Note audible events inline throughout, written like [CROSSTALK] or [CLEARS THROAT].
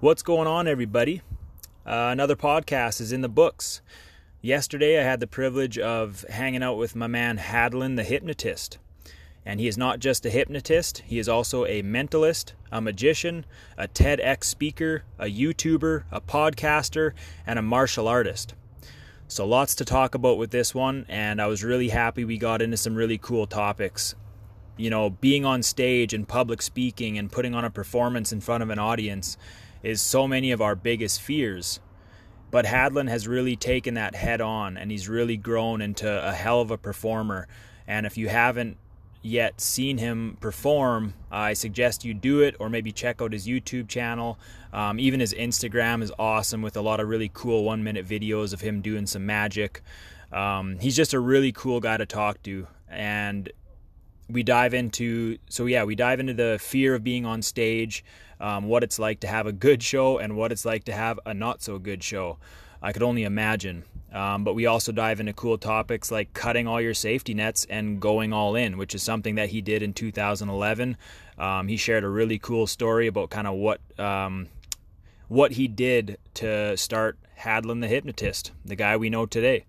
What's going on, everybody? Uh, another podcast is in the books. Yesterday, I had the privilege of hanging out with my man Hadlin, the hypnotist. And he is not just a hypnotist, he is also a mentalist, a magician, a TEDx speaker, a YouTuber, a podcaster, and a martial artist. So, lots to talk about with this one, and I was really happy we got into some really cool topics. You know, being on stage and public speaking and putting on a performance in front of an audience is so many of our biggest fears. But Hadlin has really taken that head on and he's really grown into a hell of a performer. And if you haven't yet seen him perform, I suggest you do it or maybe check out his YouTube channel. Um, even his Instagram is awesome with a lot of really cool one minute videos of him doing some magic. Um, he's just a really cool guy to talk to. And we dive into, so yeah, we dive into the fear of being on stage um, what it's like to have a good show and what it's like to have a not so good show. I could only imagine. Um, but we also dive into cool topics like cutting all your safety nets and going all in, which is something that he did in 2011. Um, he shared a really cool story about kind of what um, what he did to start Hadlin the hypnotist, the guy we know today.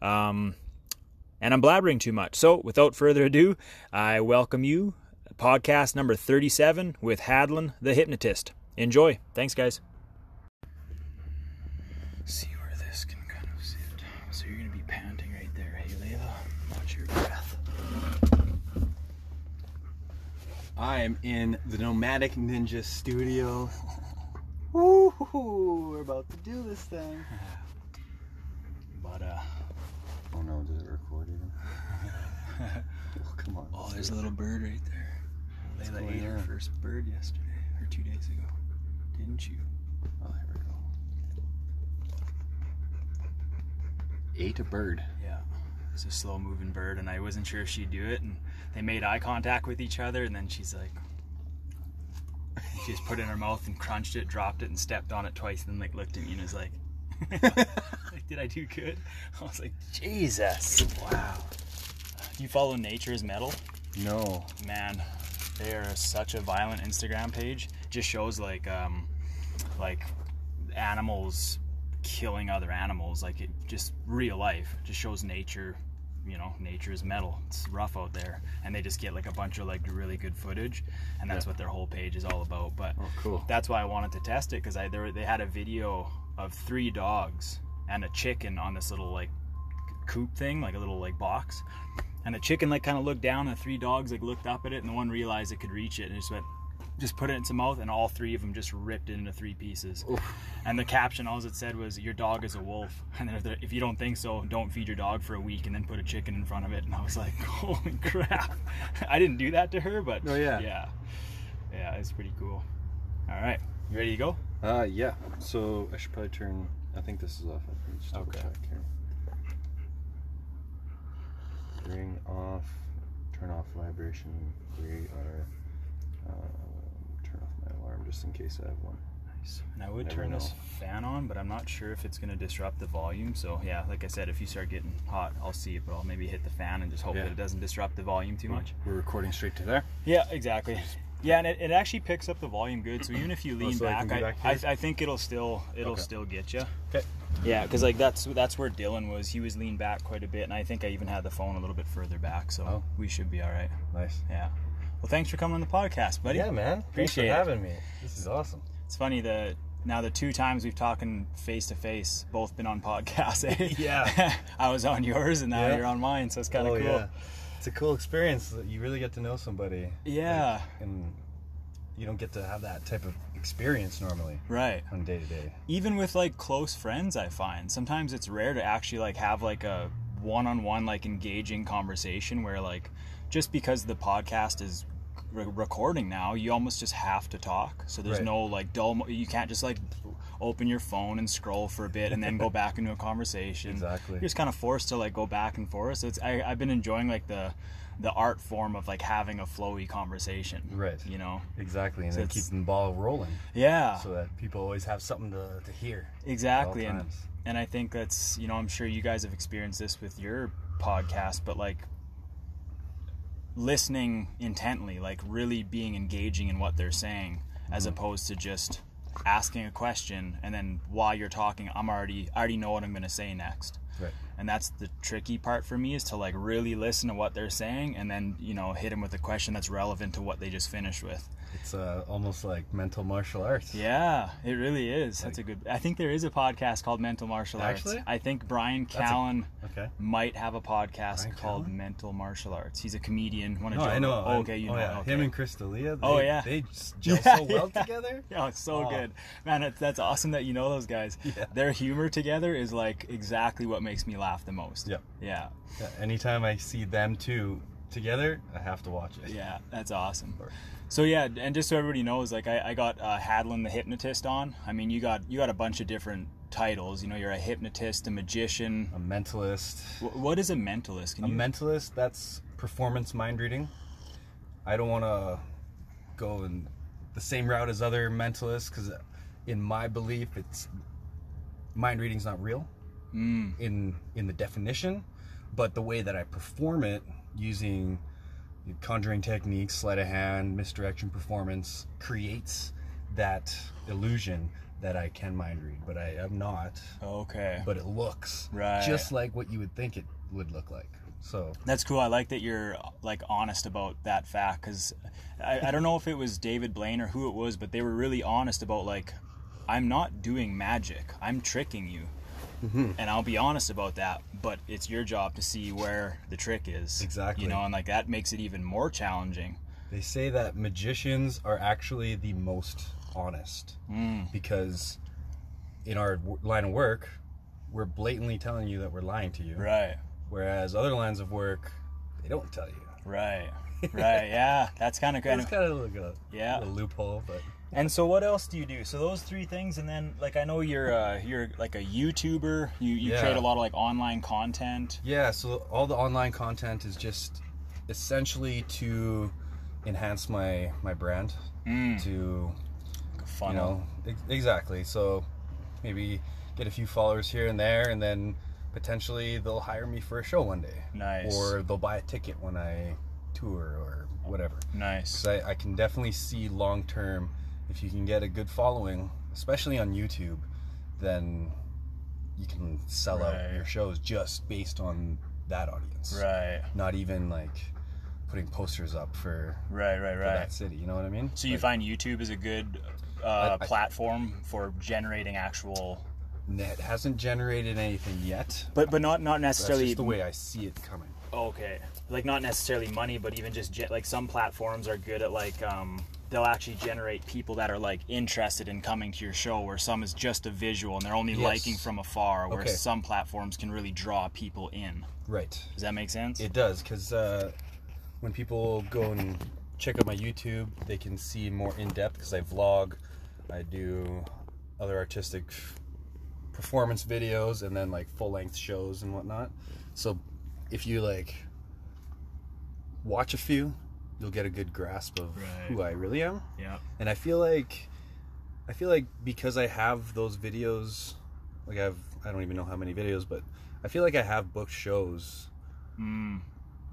Um, and I'm blabbering too much. So, without further ado, I welcome you podcast number 37 with Hadlin the Hypnotist. Enjoy. Thanks, guys. See where this can kind of sit. So you're going to be panting right there. Hey, Layla, watch your breath. I am in the Nomadic Ninja studio. [LAUGHS] Woo! We're about to do this thing. [LAUGHS] But, uh, Oh no, does it record even? [LAUGHS] oh, come on. oh, there's a little bird right there. Layla ate her first bird yesterday, or two days ago. Didn't you? Oh, here we go. Ate a bird. Yeah. It's a slow moving bird, and I wasn't sure if she'd do it. And they made eye contact with each other, and then she's like, she just put it in her mouth and crunched it, dropped it, and stepped on it twice, and then like looked at me and was like, [LAUGHS] like, did I do good? I was like, Jesus, wow. Do you follow Nature's Metal? No. man, they are such a violent Instagram page. Just shows like um, like animals killing other animals, like it just real life. Just shows nature. You know, nature is metal. It's rough out there, and they just get like a bunch of like really good footage, and that's Yeah. what their whole page is all about. But Oh, cool. that's why I wanted to test it because I there, they had a video of three dogs and a chicken on this little like coop thing, like a little like box. And the chicken like kind of looked down, and the three dogs like looked up at it, and the one realized it could reach it, and just went, just put it in its mouth, and all three of them just ripped it into three pieces. And the caption, all it said was, "Your dog is a wolf," [LAUGHS] and then if, if you don't think so, don't feed your dog for a week, and then put a chicken in front of it. And I was like, [LAUGHS] "Holy crap!" [LAUGHS] I didn't do that to her, but Oh, yeah. yeah, yeah, it's pretty cool. All right, you ready to go? Uh, yeah. So I should probably turn. I think this is off. I can just double Okay. Ring off. Turn off vibration. We are. Um, turn off my alarm just in case I have one. Nice. And I would Never turn this fan on, but I'm not sure if it's going to disrupt the volume. So yeah, like I said, if you start getting hot, I'll see it, but I'll maybe hit the fan and just hope Yeah. that it doesn't disrupt the volume too much. We're recording straight to there. Yeah, exactly. Yeah, and it, it actually picks up the volume good. So even if you Oh, lean so back, I, back I. I think it'll still it'll Okay. still get you. Okay. Yeah, because like that's that's where Dylan was. He was leaned back quite a bit, and I think I even had the phone a little bit further back. So Oh. we should be all right. Nice. Yeah. Well, thanks for coming on the podcast, buddy. Yeah, man. Appreciate having me. This is awesome. It's funny that now the two times we've talking face to face, both been on podcasts. Eh? [LAUGHS] Yeah. [LAUGHS] I was on yours, and now Yeah. you're on mine, so it's kind of oh, cool. yeah. It's a cool experience. You really get to know somebody. Yeah. like, and you don't get to have that type of experience normally Right. on day to day. Even with like close friends, I find sometimes it's rare to actually like have like a one-on-one like engaging conversation where like just because the podcast is re- recording now, you almost just have to talk. So there's Right. no like dull. Mo- you can't just like open your phone and scroll for a bit and then go [LAUGHS] back into a conversation. Exactly. You're just kind of forced to like go back and forth. So it's I, I've been enjoying like the the art form of like having a flowy conversation. Right. You know. Exactly, and So then keeping the ball rolling Yeah. so that people always have something to, to hear. exactly and and i think that's you know i'm sure you guys have experienced this with your podcast but like listening intently like really being engaging in what they're saying as mm-hmm. opposed to just asking a question and then while you're talking I'm already I already know what I'm going to say next. Right. And that's the tricky part for me is to like really listen to what they're saying and then, you know, hit them with a question that's relevant to what they just finished with. It's uh, almost like mental martial arts. Yeah, it really is. That's a good. I think there is a podcast called Mental Martial Arts. Actually? I think Bryan a- Callen Okay. might have a podcast Bryan called Callen? Mental Martial Arts. He's a comedian. One of No, I know. Oh, okay, you oh, know. yeah. okay. Him and Chris D'Elia. They, Oh, yeah. They just gel Yeah, [LAUGHS] so well yeah. together. Yeah, it's so Oh. good, man. That's awesome that you know those guys. Yeah. Their humor together is like exactly what makes me laugh the most. Yep. Yeah, Yeah, anytime I see them two together, I have to watch it. yeah, that's awesome. So yeah, and just so everybody knows, like I, I got uh, Hadlin the hypnotist on. I mean, you got you got a bunch of different titles. You know, you're a hypnotist, a magician. A mentalist. Wh- What is a mentalist? Can A you? mentalist, that's performance mind reading. I don't want to go in the same route as other mentalists because, in my belief, it's mind reading's not real Mm, in in the definition, but the way that I perform it using conjuring techniques, sleight of hand, misdirection performance creates that illusion that I can mind read, but I am not. okay. But it looks Right. just like what you would think it would look like. So That's cool. I like that you're like honest about that fact because I, I don't know if it was David Blaine or who it was, but they were really honest about like, I'm not doing magic. I'm tricking you. Mm-hmm. And I'll be honest about that, but it's your job to see where the trick is. Exactly. You know, and like that makes it even more challenging. They say that magicians are actually the most honest Mm. because in our w- line of work, we're blatantly telling you that we're lying to you. Right. Whereas other lines of work, they don't tell you. Right. [LAUGHS] Right. yeah. That's kind of kind of. kind of like a, Yeah. a loophole, but And so, what else do you do? So those three things, and then like I know you're uh, you're like a YouTuber. You you Yeah. create a lot of like online content. yeah. So all the online content is just essentially to enhance my my brand, Mm. to Like a you funnel. know ex- exactly. So maybe get a few followers here and there, and then potentially they'll hire me for a show one day. Nice. or they'll buy a ticket when I tour or whatever. Nice. I, I can definitely see long term if you can get a good following, especially on YouTube, then you can sell Right. out your shows just based on that audience. Right. Not even like putting posters up for, Right. Right. for Right. that city. You know what I mean? So you Like, find YouTube is a good uh, I- platform for generating actual, it hasn't generated anything yet. but but not not necessarily. just the way I see it coming. okay, like not necessarily money, but even just ge- like some platforms are good at like um they'll actually generate people that are like interested in coming to your show. Where some is just a visual and they're only Yes. liking from afar. Where Okay. some platforms can really draw people in. Right. Does that make sense? It does because uh, when people go and check out my YouTube, they can see more in depth because I vlog, I do other artistic performance videos, and then like full length shows and whatnot. So if you like watch a few, you'll get a good grasp of Right. who I really am. yeah. And I feel like I feel like because I have those videos, like I've I don't even know how many videos, but I feel like I have booked shows Mm.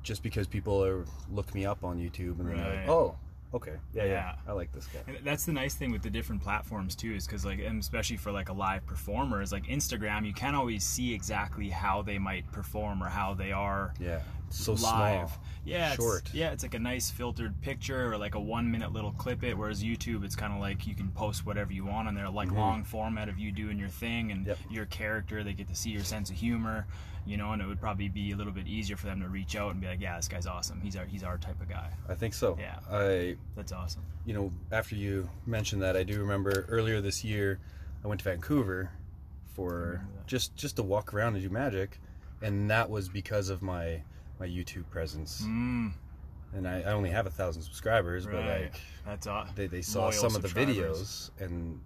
just because people are look me up on YouTube and they're like, oh, okay, yeah, yeah, Yeah. I like this guy. And that's the nice thing with the different platforms too, is because like, and especially for like a live performer, is like Instagram, you can't always see exactly how they might perform or how they are Yeah, so live. small. Yeah, short. It's, yeah, it's like a nice filtered picture or like a one minute little clip it. Whereas YouTube, it's kind of like you can post whatever you want on there, like long format of you doing your thing and Mm-hmm. Yep. your character. They get to see your sense of humor, you know, and it would probably be a little bit easier for them to reach out and be like, yeah, this guy's awesome. He's our he's our type of guy. I think so. Yeah. I, That's awesome. you know, after you mentioned that, I do remember earlier this year, I went to Vancouver for just just to walk around and do magic, and that was because of my my YouTube presence. Mm, And I, I only have a thousand subscribers, but right. like That's awesome. they, they saw some of the videos, and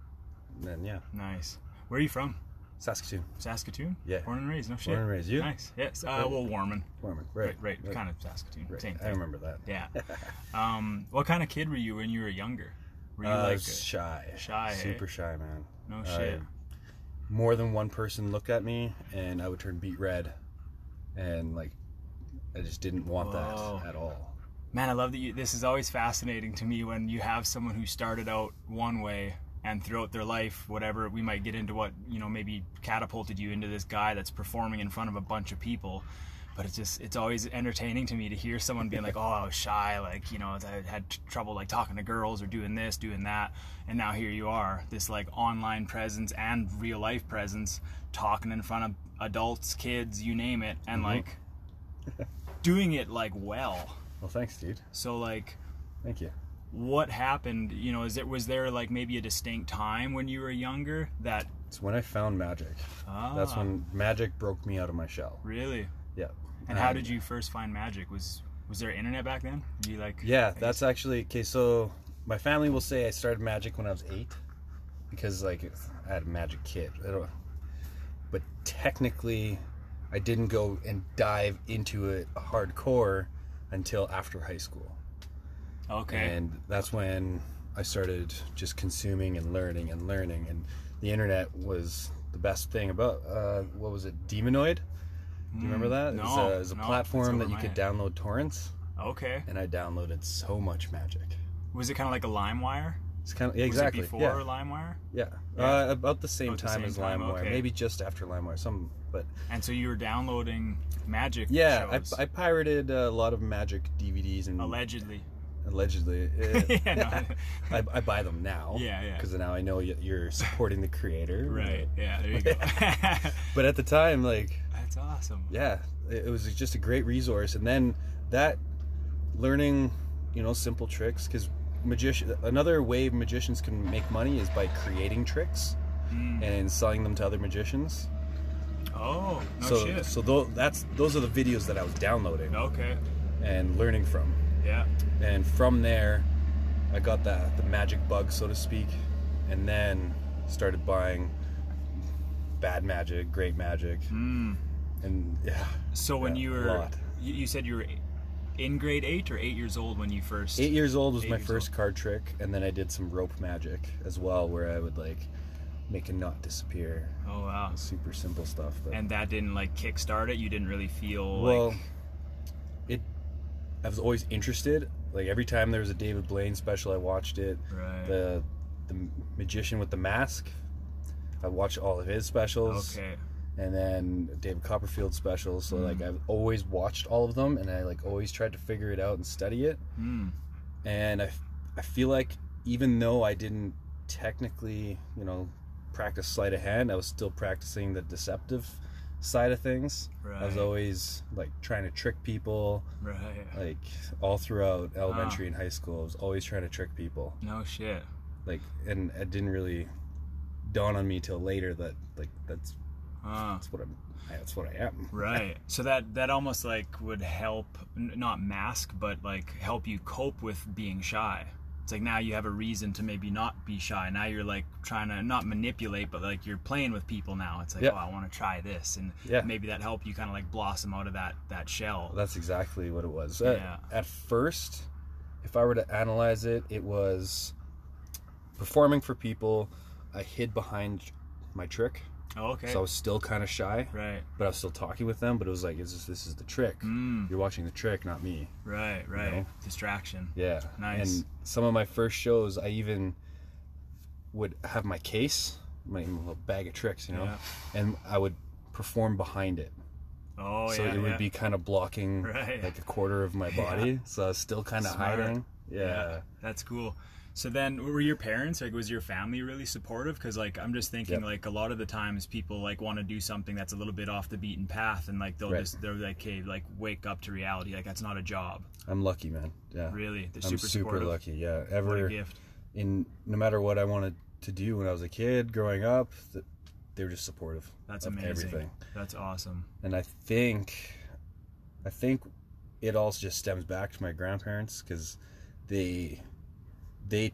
then yeah, Nice. Where are you from? Saskatoon, Saskatoon? Yeah. Born and raised, no shit. born and raised. You, Nice. Yes. Uh, well, Warman. Warman, Right, right, right. Kind of Saskatoon. right. Same I remember that. Yeah. [LAUGHS] um, what kind of kid were you when you were younger? Were you Uh, like a- shy, shy, super shy, man. no I- shit? more than one person looked at me, and I would turn beet red, and like, I just didn't want Whoa. that at all. Man, I love that you. This is always fascinating to me when you have someone who started out one way and throughout their life, whatever we might get into what you know maybe catapulted you into this guy that's performing in front of a bunch of people. But it's just it's always entertaining to me to hear someone being like, [LAUGHS] "Oh, I was shy, like you know, I had trouble like talking to girls or doing this, doing that," and now here you are, this like online presence and real life presence, talking in front of adults, kids, you name it, and Mhm. like [LAUGHS] doing it like well. Well, thanks, dude. So like Thank you. what happened you know is it was there like maybe a distinct time when you were younger that It's when I found magic. ah, That's when magic broke me out of my shell. really Yeah. and how Um, did you first find magic was was there internet back then Were you like Yeah, I guess- that's actually okay. So my family will say I started magic when I was eight because like I had a magic kid. But technically, I didn't go and dive into it hardcore until after high school, okay and that's when I started just consuming and learning and learning. And the internet was the best thing about uh, what was it, Demonoid? Do you remember that? Mm, no, it was a, it was a no, platform that you could head. download torrents, okay and I downloaded so much magic. was it kind of like a LimeWire It's kind of yeah, was exactly it before yeah. LimeWire Yeah, Yeah. Uh, about the same About the time same as time, LimeWire, okay. maybe just after LimeWire. Some, but and so you were downloading magic yeah, I, I pirated a lot of Magic DVDs and allegedly allegedly, [LAUGHS] Yeah, no. [LAUGHS] I, I buy them now. Yeah, yeah. Because now I know you're supporting the creator. right yeah there you go [LAUGHS] But at the time, like, that's awesome yeah, it, it was just a great resource. And then that learning, you know, simple tricks because magician. Another way magicians can make money is by creating tricks Mm. and selling them to other magicians. oh no so shit so tho- that's those are the videos that I was downloading okay and learning from, yeah and from there, I got that the magic bug, so to speak, and then started buying bad magic, great magic, mm. and yeah. So when Yeah, you were, you said you were in grade eight or eight years old when you first. Eight years old was my first card trick, and then I did some rope magic as well, where I would like make a knot disappear. Oh wow! Super simple stuff, but And that didn't like kickstart it. You didn't really feel well, like. it. I was always interested. Like every time there was a David Blaine special, I watched it. Right. The the magician with the mask. I watched all of his specials, okay. And then David Copperfield specials. So like Mm. I've always watched all of them, and I like always tried to figure it out and study it. Mm. and I, I feel like even though I didn't technically, you know, practice sleight of hand, I was still practicing the deceptive side of things. I was always like trying to trick people, Right. like all throughout elementary and high school. I was always trying to trick people, No shit. like, and it didn't really dawn on me till later that like that's Uh, that's what I'm, that's what I am. [LAUGHS] right. So that that almost like would help, n- not mask, but like help you cope with being shy. It's like now you have a reason to maybe not be shy. Now you're like trying to not manipulate, but like you're playing with people now. It's like, Yeah. oh, I want to try this, and Yeah. maybe that helped you kind of like blossom out of that that shell. That's exactly what it was. At- Yeah. At, first, if I were to analyze it, it was performing for people. I hid behind my trick, Oh, okay. so I was still kind of shy, right. but I was still talking with them. But it was like, is this, this is the trick? Mm, You're watching the trick, not me. right. Right. know? Distraction. Yeah. Nice. And some of my first shows, I even would have my case, my little bag of tricks, you know, Yeah. and I would perform behind it. Oh so yeah. it would yeah. be kind of blocking Right. like a quarter of my [LAUGHS] body. So I was still kind of Smart. hiding. Yeah. That's cool. So then, were your parents like? Was your family really supportive? Because like, I'm just thinking Yep. like a lot of the times people like want to do something that's a little bit off the beaten path, and like they'll Right. just they're like, hey, like wake up to reality. Like that's not a job. I'm lucky, man. Yeah. Really, they're I'm super, super, lucky. Yeah. Ever gift. in no matter what I wanted to do when I was a kid growing up, th- they were just supportive That's amazing. everything. That's awesome. And I think I think it all just stems back to my grandparents cuz they they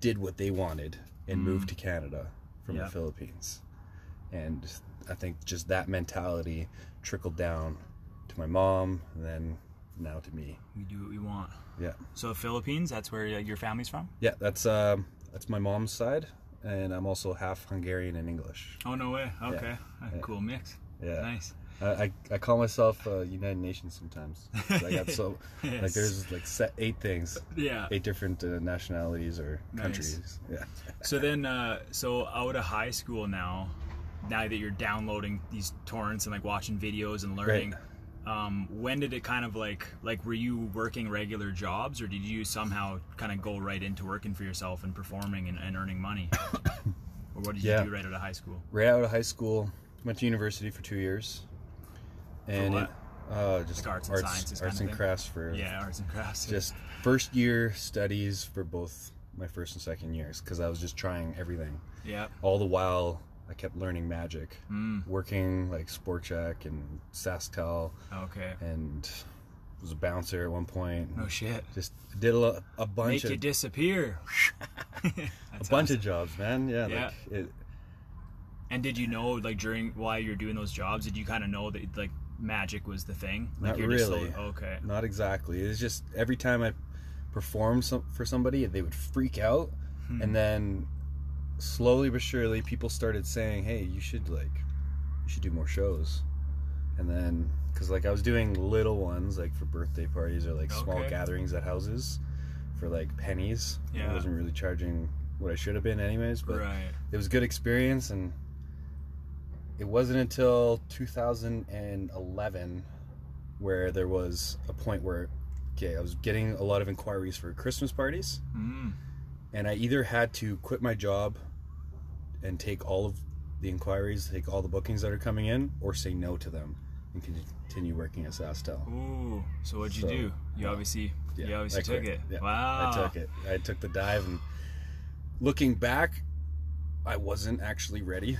did what they wanted and Mm. moved to Canada from Yeah. the Philippines. And I think just that mentality trickled down to my mom and then now to me. We do what we want. Yeah. So Philippines, that's where your family's from. Yeah, that's um, that's my mom's side, and I'm also half Hungarian and English. Oh no way. Okay, Yeah. cool mix. Yeah, Nice. I, I, call myself uh, United Nations sometimes. I got so [LAUGHS] like there's like set eight things, yeah. eight different uh, nationalities or Nice. countries. Yeah. So then, uh, so out of high school now, now that you're downloading these torrents and like watching videos and learning, um, when did it kind of like like were you working regular jobs or did you somehow kind of go right into working for yourself and performing and, and earning money, [COUGHS] or what did you Yeah. do right out of high school? Right out of high school, went to university for two years, and what? it, uh, just Like arts and arts of and crafts for Yeah, arts and crafts. just first year studies for both my first and second years because I was just trying everything. yeah. All the while, I kept learning magic, Mm, working like Sport Chek and SaskTel, okay. and was a bouncer at one point. No shit. Just did a, a bunch Make of you disappear. [LAUGHS] a bunch awesome. of jobs, man. Yeah, Yeah. like it, And did you know, like during while you're doing those jobs, did you kind of know that like magic was the thing? Like Not really. so- okay. not exactly. It's just every time I performed some, for somebody, they would freak out, Hmm. and then slowly but surely, people started saying, "Hey, you should like, you should do more shows." And then, because like I was doing little ones, like for birthday parties or like small gatherings at houses, for like pennies. Yeah. I wasn't really charging what I should have been, anyways. But right. it was good experience and it wasn't until 2011 where there was a point where okay i was getting a lot of inquiries for christmas parties Mm. and i either had to quit my job and take all of the inquiries take all the bookings that are coming in or say no to them and continue working at SaskTel Ooh. So what'd you So, do? You yeah. obviously you obviously I took quit. it. Yeah, wow. i took it i took the dive and looking back i wasn't actually ready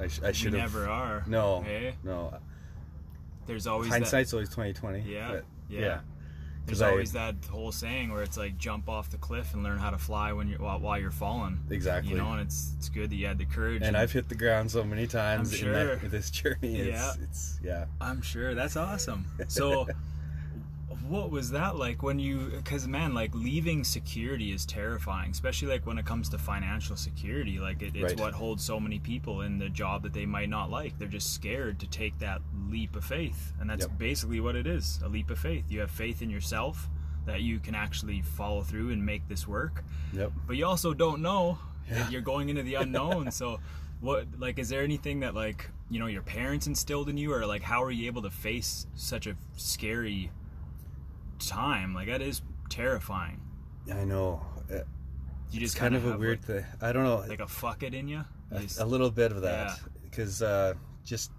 i, sh- I should have never are. no Hey, no there's always hindsight's always 2020 Yeah, but yeah. yeah that. There's I- always that whole saying where it's like jump off the cliff and learn how to fly when you're while, while you're falling. exactly You know, and it's it's good that you had the courage. and I've hit the ground so many times I'm in sure. that, this journey. It's, Yeah. it's yeah. I'm sure that's awesome. So, [LAUGHS] what was that like when you? Because man, like leaving security is terrifying, especially like when it comes to financial security. Like it, it's Right. what holds so many people in the job that they might not like. They're just scared to take that leap of faith, and that's Yep. basically what it is—a leap of faith. You have faith in yourself that you can actually follow through and make this work, Yep. but you also don't know Yeah. that you're going into the [LAUGHS] unknown. so, what like is there anything that like you know your parents instilled in you, or like how are you able to face such a scary time? Like that is terrifying. I know. Uh, You just It's kind of a weird like, thing. I don't know. like a fuck it in you. a, Just- a little bit of that Yeah. because uh, just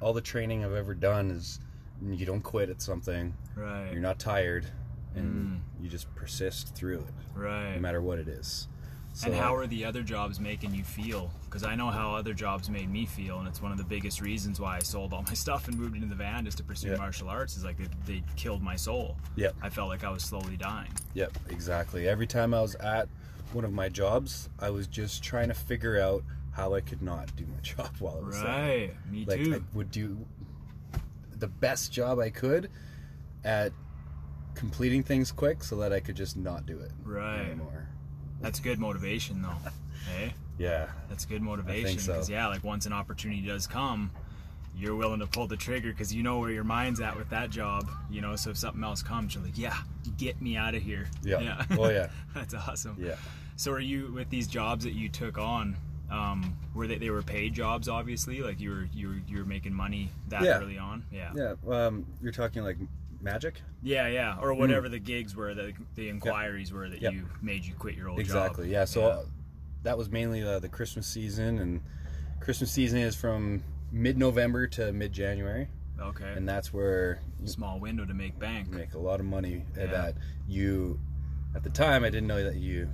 all the training I've ever done is you don't quit at something. right, You're not tired, and Mm. you just persist through it, right. no matter what it is. So, and how are the other jobs making you feel? Because I know how other jobs made me feel, and it's one of the biggest reasons why I sold all [LAUGHS] my stuff and moved into the van is to pursue Yeah. martial arts. Is like they, they killed my soul. Yep. I felt like I was slowly dying. Yep, exactly. Every time I was at one of my jobs, I was just trying to figure out how I could not do my [LAUGHS] job while I was there. Right. Me like too. I would do the best job I could at completing things quick so that I could just not do it Right. anymore. That's good motivation, though. [LAUGHS] hey, Yeah, that's good motivation. so. Because yeah, like once an opportunity does come, you're willing to pull the trigger because you know where your mind's at with that job. You know, so if something else comes, you're like, yeah, get me out of here. Yeah. Oh, yeah. [LAUGHS] that's awesome. yeah. So are you with these jobs that you took on? Um, were they they were paid jobs? Obviously, like you were you were you were making money that Yeah. early on. Yeah. Yeah, um, you're talking like magic? Yeah, yeah, or whatever the gigs were, the the inquiries were that Mm. Yep. you made you quit your old job. Exactly. Yeah. So Yeah. uh, that was mainly uh, the Christmas season, and Christmas season is from mid-November to mid-January, Okay. and that's where Small window to make bank. make a lot of money. Yeah. That you, at the time, I didn't know that you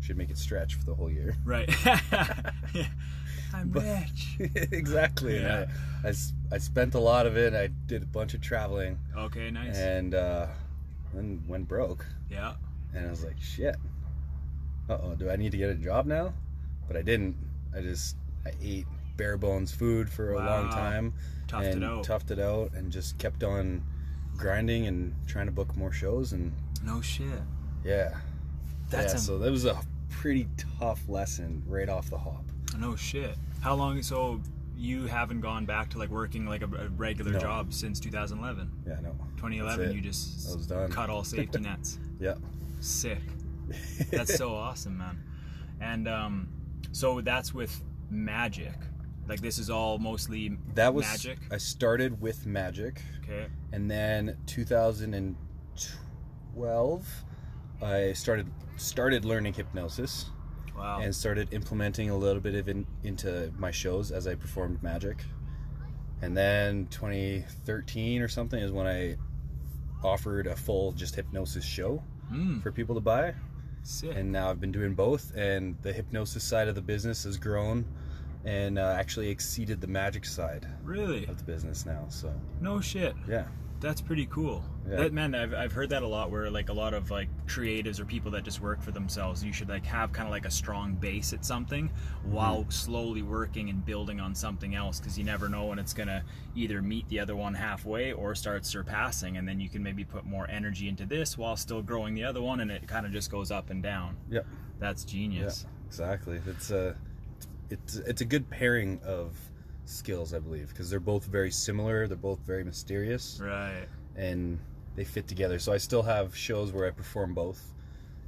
should make it stretch for the whole year. Right. Yeah. [LAUGHS] [LAUGHS] I'm rich. [LAUGHS] exactly. and Yeah. I, I s- I spent a lot of it. I did a bunch of traveling, Okay, nice. and uh, then went broke. yeah. And I was like, shit. Uh oh, do I need to get a job now? But I didn't. I just I ate bare bones food for a long time Toughed and it out. toughed it out and just kept on grinding and trying to book more shows and No shit. yeah. That's yeah, a- so that was a pretty tough lesson right off the hop. No shit. How long? So you haven't gone back to like working like a, a regular No. job since 2011. Yeah, no. 2011, you just cut all [LAUGHS] safety nets. Yeah. Sick. [LAUGHS] That's so awesome, man. And um, so that's with magic. Like this is all mostly That was magic. I started with magic, Okay. and then 2012, I started started learning hypnosis Wow. and started implementing a little bit of it into my shows as I performed magic. And then 2013 or something is when I offered a full just hypnosis show Mm, for people to buy. sick. and now I've been doing both. And the hypnosis side of the business has grown, and uh, actually exceeded the magic side really? of the business now. So No shit. yeah, That's pretty cool. Yeah. That man, I've, I've heard that a lot. Where like a lot of like creatives or people that just work for themselves, you should like have kind of like a strong base at something Mm-hmm. while slowly working and building on something else because you never know when it's gonna either meet the other one halfway or start surpassing, and then you can maybe put more energy into this while still growing the other one, and it kind of just goes up and down. yep, That's genius. yeah, exactly. It's a it's it's a good pairing of skills, I believe, because they're both very similar. They're both very mysterious, Right. and they fit together. So I still have shows where I perform both,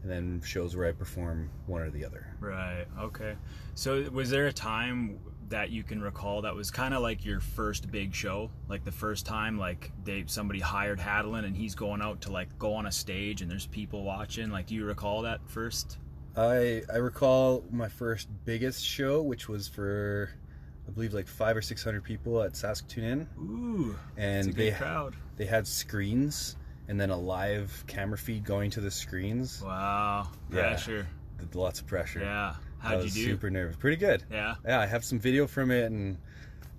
and then shows where I perform one or the other. Right. Okay. So, was there a time that you can recall that was kind of like your first big show, like the first time like they somebody hired Hadlin and he's going out to like go on a stage and there's people watching? Like, do you recall that first? I I recall my first biggest show, which was for I believe like five or six hundred people at Saskatoon Inn, Ooh, and they crowd. they had screens and then a live camera feed going to the screens. Wow. Yeah. Pressure. Lots of pressure. Yeah. I How'd you was do? super nervous. Pretty good. Yeah. Yeah, I have some video from it, and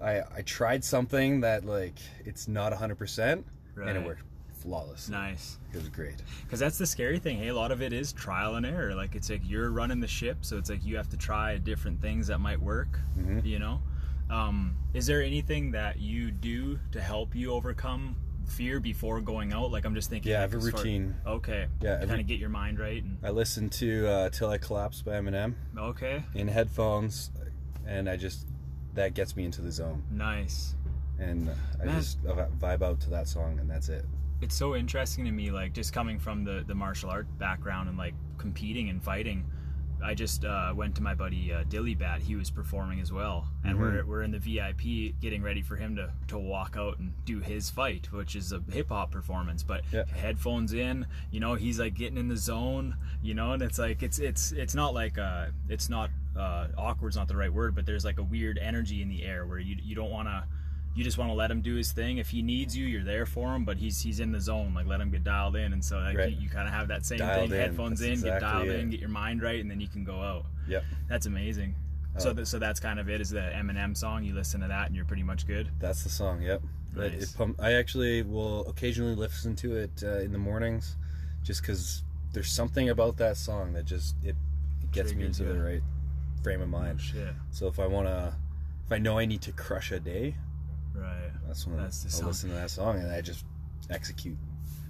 I I tried something that like it's not hundred percent, and it worked flawless. Nice. It was great. Because that's the scary thing. Hey, a lot of it is trial and error. Like it's like you're running the ship, so it's like you have to try different things that might work. Mhm. You know, um, is there anything that you do to help you overcome fear before going out? Like I'm just thinking. Yeah, I like, have a as far- routine. okay. Yeah, Kind of get your mind right. And, I listen to uh, "Till I Collapse" by Eminem. okay. in headphones and I just that gets me into the zone Nice. and I Man. just vibe out to that song and that's it. it's so interesting to me like just coming from the the martial art background and like competing and fighting i just uh, went to my buddy uh, dilly bat. He was performing as well. And we're, we're in the vip getting ready for him to, to walk out and do his fight which is a hip-hop performance. But Yeah. headphones in you know he's like getting in the zone you know and it's like it's it's it's not like uh it's not uh awkward's not the right word but there's like a weird energy in the air where you you don't want to you just want to let him do his thing. If he needs you, you're there for him. But he's he's in the zone. Like let him get dialed in, and so like, Right. you, you kind of have that same Dialed thing. in. Headphones That's in, get dialed it. in, get your mind right, and then you can go out. Yep. That's amazing. So Oh. th- so that's kind of it. Is the Eminem song? You listen to that, and you're pretty much good. That's the song, yep. Nice. It pump, I actually will occasionally listen to it uh, in the mornings just cuz there's something about that song that just it, it gets me into the right frame of mind. Shit. So if I want to if I know I need to crush a day, Right. that's when That's the I'll song. listen to that song and I just execute.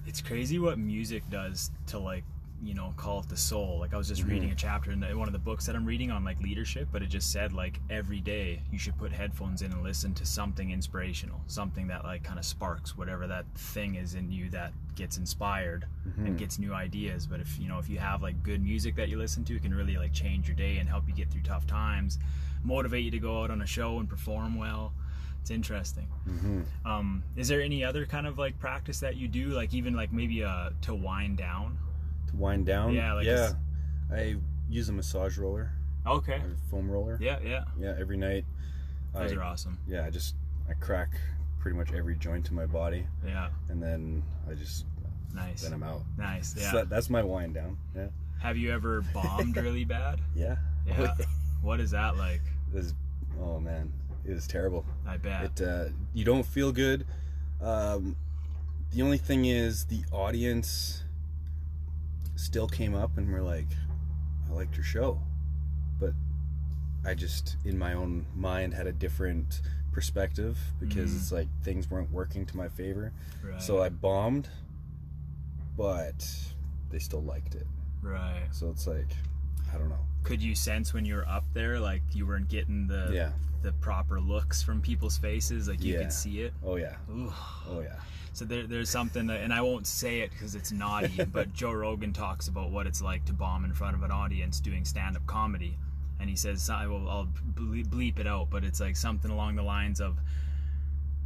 It's crazy what music does to like you know call it the soul like i was just Mm-hmm. reading a chapter in one of the books that i'm reading on like leadership but it just said like every day you should put headphones in and listen to something inspirational something that like kind of sparks whatever that thing is in you that gets inspired Mm-hmm. and gets new ideas but if you know if you have like good music that you listen to it can really like change your day and help you get through tough times motivate you to go out on a show and perform well it's interesting hmm um, is there any other kind of like practice that you do, like even like maybe uh to wind down? To wind down. Yeah, like yeah. I use a massage roller, Okay. a foam roller. Yeah, yeah. Yeah, every night. Those I, are awesome. yeah, I just I crack pretty much every joint in my body, Yeah. and then I just Nice. then I'm out. Nice. So Yeah. that- that's my wind down. Yeah, Have you ever bombed [LAUGHS] really bad? yeah. Yeah. [LAUGHS] What is that like? Was, oh man, it was terrible. I bet. It uh, you don't feel good. Um, the only thing is the audience still came up and were like, "I liked your show," but I just in my own mind had a different perspective because Mhm. it's like things weren't working to my favor. right. So I bombed, but they still liked it. right. So it's like, I don't know. Could you sense when you were up there, like you weren't getting the Yeah. The proper looks from people's faces, like you Yeah. could see it? Oh yeah. Ooh. Oh yeah. So there, there's something, that, and I won't say it because it's naughty, [LAUGHS] but Joe Rogan talks about what it's like to bomb in front of an audience doing stand-up comedy, and he says, I will, I'll bleep it out, but it's like something along the lines of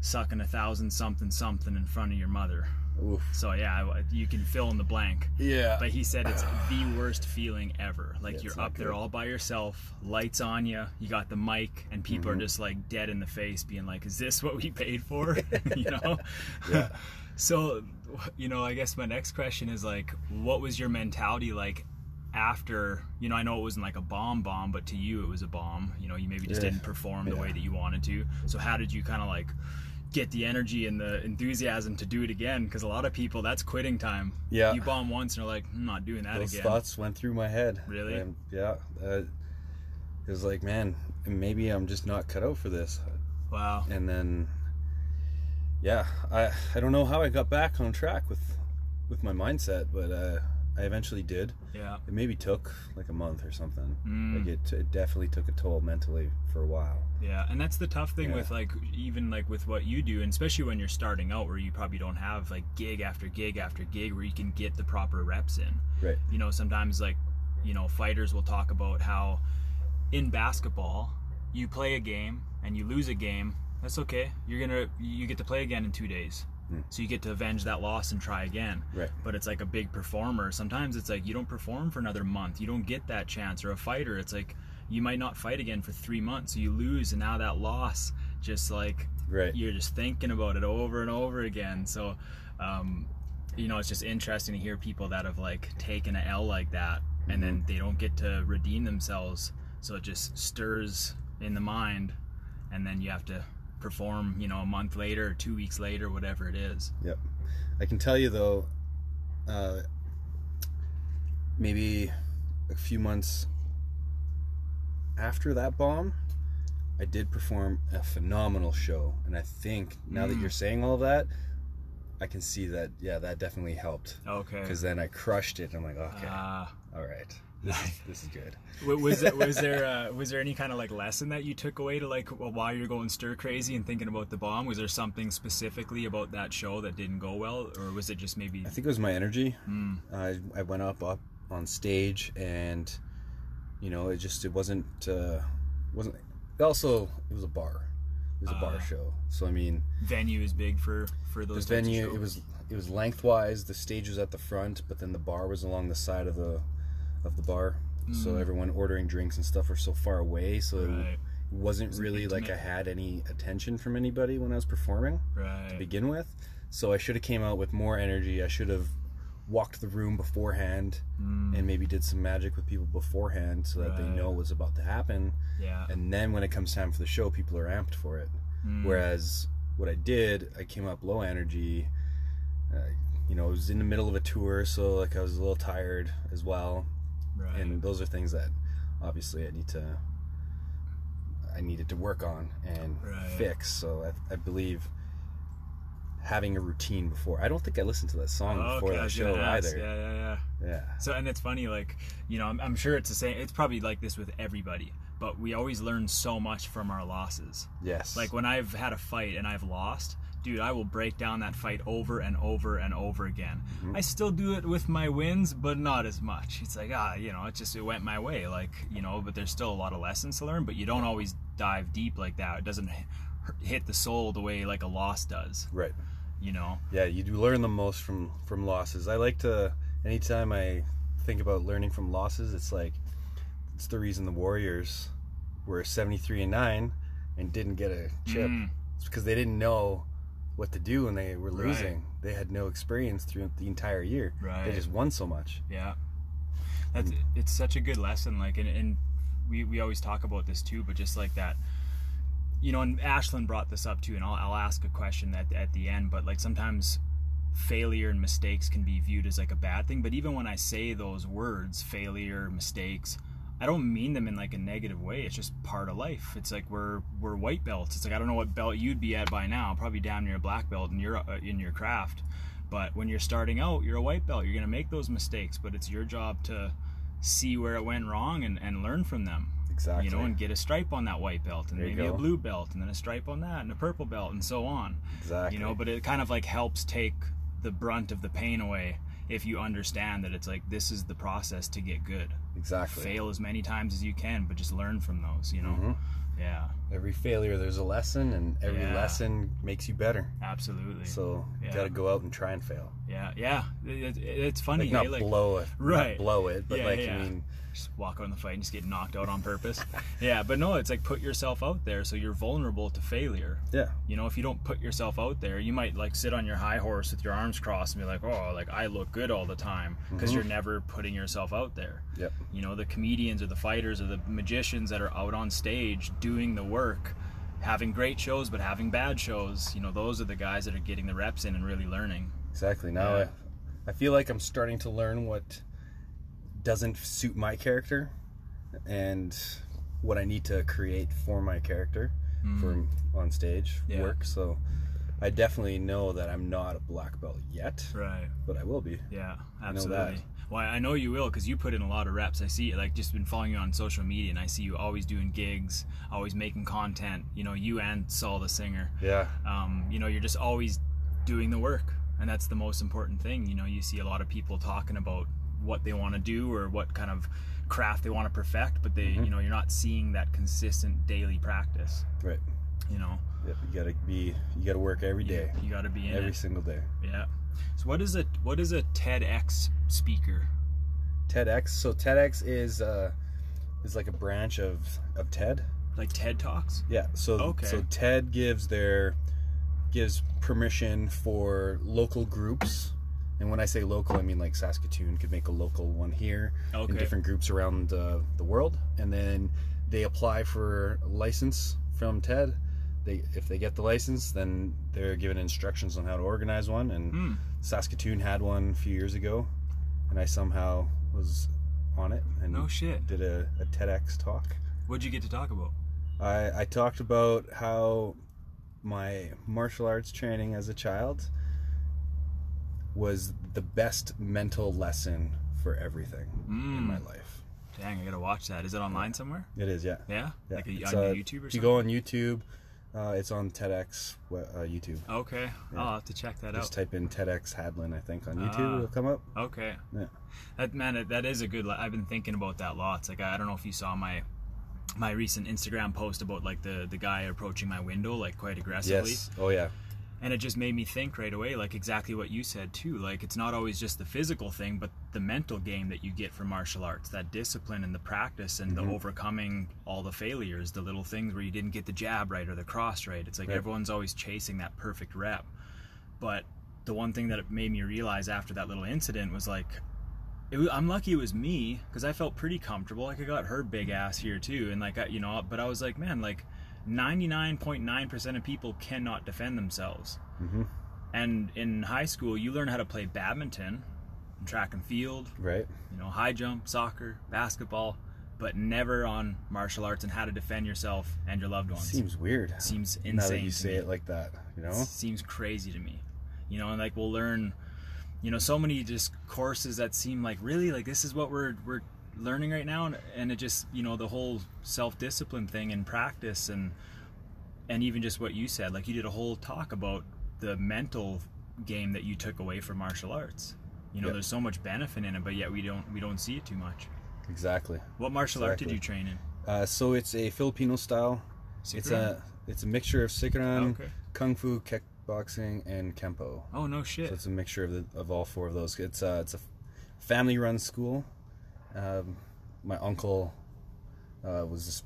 sucking a thousand something something in front of your mother. Oof. So yeah, you can fill in the blank. Yeah. But he said it's the worst feeling ever. Like Yeah, you're up there good. all by yourself, lights on you, you got the mic, and people Mm-hmm. are just like dead in the face, being like, "Is this what we paid for?" [LAUGHS] [LAUGHS] you know. Yeah. [LAUGHS] so, you know, I guess my next question is like, what was your mentality like after? You know, I know it wasn't like a bomb bomb, but to you it was a bomb. You know, you maybe just Yeah. didn't perform the way that you wanted to. So how did you kind of like? Get the energy and the enthusiasm to do it again because a lot of people that's quitting time Yeah. you bomb once and you're like i'm not doing that Those again thoughts went through my head. Really? And, yeah. Uh, it was like, man, maybe I'm just not cut out for this. wow And then, yeah, I I don't know how I got back on track with with my mindset, but uh, I eventually did. yeah It maybe took like a month or something. Mm. Like it, it definitely took a toll mentally for a while. yeah and that's the tough thing Yeah. with like even like with what you do and especially when you're starting out where you probably don't have like gig after gig after gig where you can get the proper reps in Right. you know sometimes like you know fighters will talk about how in basketball you play a game and you lose a game that's okay you're gonna you get to play again in two days Hmm. so you get to avenge that loss and try again. Right. but it's like a big performer. Sometimes it's like you don't perform for another month. You don't get that chance. Or a fighter it's like you might not fight again for three months. So you lose and now that loss just like Right. you're just thinking about it over and over again. So um, you know it's just interesting to hear people that have like taken an l like that and then they don't get to redeem themselves. So it just stirs in the mind and then you have to perform you know a month later or two weeks later whatever it is Yep. I can tell you though, uh, maybe a few months after that bomb, I did perform a phenomenal show, and I think now that Mm. you're saying all of that, I can see that. Yeah, that definitely helped okay because then I crushed it. I'm like, okay, uh, all right, this [LAUGHS] is, this is good. was there, was there uh, was there any kind of like lesson that you took away to like well, while you're going stir crazy and thinking about the bomb? Was there something specifically about that show that didn't go well or was it just maybe I think it was my energy. Mm, I, I went up up on stage and you know it just it wasn't uh wasn't also it was a bar. It was a bar Ah. show. So i mean venue is big for for the those of venue it was it was lengthwise. The stage was at the front but then the bar was along the side of the of the bar so Mm. everyone ordering drinks and stuff were so far away so it wasn't Wasn't really like i had any attention from anybody when i was performing right to begin with. So I should have came out with more energy. I should have walked the room beforehand Mm, and maybe did some magic with people beforehand so that they Right. know what's about to happen. yeah And then when it comes time for the show, people are amped for it. Mm, Whereas what I did, I came up low energy. Uh, you know, I was in the middle of a tour, so like I was a little tired as well. Right And those are things that obviously I need to I needed to work on and Right. fix. So I, I believe having a routine before. I don't think I listened to that song Oh, before okay, that show either. yeah yeah yeah Yeah. So, and it's funny, like, you know, I'm, I'm sure it's the same. It's probably like this with everybody, but we always learn so much from our losses. Yes. Like, when I've had a fight and I've lost, dude, I will break down that fight over and over and over again. Mm-hmm. I still do it with my wins, but not as much. It's like, ah, you know, it just, it went my way. Like, you know, but there's still a lot of lessons to learn, but you don't always dive deep like that. It doesn't hit the soul the way like a loss does, right. you know? Yeah, you do learn the most from from losses. I like to anytime I think about learning from losses, it's like it's the reason the Warriors were 73 and 9 and didn't get a chip. Mm, It's because they didn't know what to do when they were Right. losing. They had no experience through the entire year. Right. They just won so much. Yeah, that's it's such a good lesson. Like, and, and we we always talk about this too, but just like that, you know. And Ashlyn brought this up too, and I'll I'll ask a question at at the end. But like sometimes failure and mistakes can be viewed as like a bad thing. But even when I say those words, failure, mistakes. I don't mean them in like a negative way. It's just part of life. It's like we're we're white belts. It's like I don't know what belt you'd be at by now. Probably damn near a black belt in your uh, in your craft. But when you're starting out, you're a white belt. You're gonna make those mistakes, but it's your job to see where it went wrong and, and learn from them. Exactly. You know, and get a stripe on that white belt, and There maybe a blue belt, and then a stripe on that, and a purple belt, and so on. exactly. You know, but it kind of like helps take the brunt of the pain away if you understand that it's like this is the process to get good. exactly. Fail as many times as you can, but just learn from those. You know. Mhm. Yeah, Every failure, there's a lesson, and every Yeah. lesson makes you better. absolutely. So you Yeah. got to go out and try and fail. yeah, yeah. It, it, it's funny. Like not like, blow it, Right. Blow it, but Yeah, like yeah. I mean, just walk out in the fight and just get knocked out on purpose. [LAUGHS] yeah, but no, it's like put yourself out there so you're vulnerable to failure. yeah, You know, if you don't put yourself out there, you might like sit on your high horse with your arms crossed and be like, "Oh, like I look good all the time," because you're mm-hmm. never putting yourself out there. yep, You know, the comedians or the fighters or the magicians that are out on stage doing the work, having great shows but having bad shows, you know, those are the guys that are getting the reps in and really learning. exactly. Now Yeah. I, I feel like I'm starting to learn what doesn't suit my character, and what I need to create for my character for on stage Mm. Yeah. work. So I definitely know that I'm not a black belt yet, Right. but I will be. Yeah, know absolutely. that. Well, I know you will because you put in a lot of reps. I see, like, just been following you on social media, and I see you always doing gigs, always making content. You know, you and Saul the singer. Yeah, Um, you know, you're just always doing the work, and that's the most important thing. You know, you see a lot of people talking about what they want to do or what kind of craft they want to perfect, but they, Mm-hmm. you know, you're not seeing that consistent daily practice. right. You know, Yep, you gotta be. You gotta work every day, you got to be in every it. single day. Yeah. So what is a what is a TEDx speaker? TEDx. So TEDx is uh, is like a branch of of TED. Like TED Talks? Yeah. So Okay. so TED gives their gives permission for local groups, and when I say local, I mean like Saskatoon could make a local one here, Okay. in different groups around uh, the world, and then they apply for a license from TED. They if they get the license, then they're given instructions on how to organize one, and Hmm. Saskatoon had one a few years ago, and I somehow was on it and No shit. did a, a TEDx talk. What'd you get to talk about? I, I talked about how my martial arts training as a child was the best mental lesson for everything in my Mm. life. Dang, I gotta watch that. Is it online somewhere? It is, yeah. Yeah, yeah. like a, on uh, YouTube or If you go on YouTube, uh, it's on TEDx uh, YouTube. okay, I'll have to check that Just out. Just type in TEDx Hadlin, I think, on YouTube. Ah. it'll come up. Okay, Yeah. that man, that- is a good. I've been thinking about that lots. Like I, I don't know if you saw my my recent Instagram post about like the the guy approaching my window like quite aggressively. Yes. Oh, yeah. And it just made me think right away like exactly what you said too. Like it's not always just the physical thing but the mental game that you get from martial arts that discipline and the practice and the mm-hmm. overcoming all the failures the little things where you didn't get the jab right or the cross right. It's like Right. everyone's always chasing that perfect rep. But the one thing that it made me realize after that little incident was like it was, I'm lucky it was me because I felt pretty comfortable. Like I got her big mm-hmm. ass here too, and like I, you know, but I was like, man, like 99.9% of people cannot defend themselves. Mhm. And in high school, you learn how to play badminton, track and field, Right. you know, high jump, soccer, basketball, but never on martial arts and how to defend yourself and your loved ones. Seems weird. Seems insane. now that you say it like that, you know? seems crazy to me you know and like we'll learn you know so many just courses that seem like really like this is what we're we're learning right now and, and it just you know the whole self-discipline thing and practice and and even just what you said like you did a whole talk about the mental game that you took away from martial arts you know Yep. there's so much benefit in it but yet we don't we don't see it too much Exactly. what martial art did Exactly. you train in Uh, so it's a Filipino style. It's a it's a mixture of Sikaran, Okay. Kung Fu, kickboxing, and Kempo. oh no So shit it's a mixture of the, of all four of those. It's uh, it's a family run school. Um, my uncle uh, was just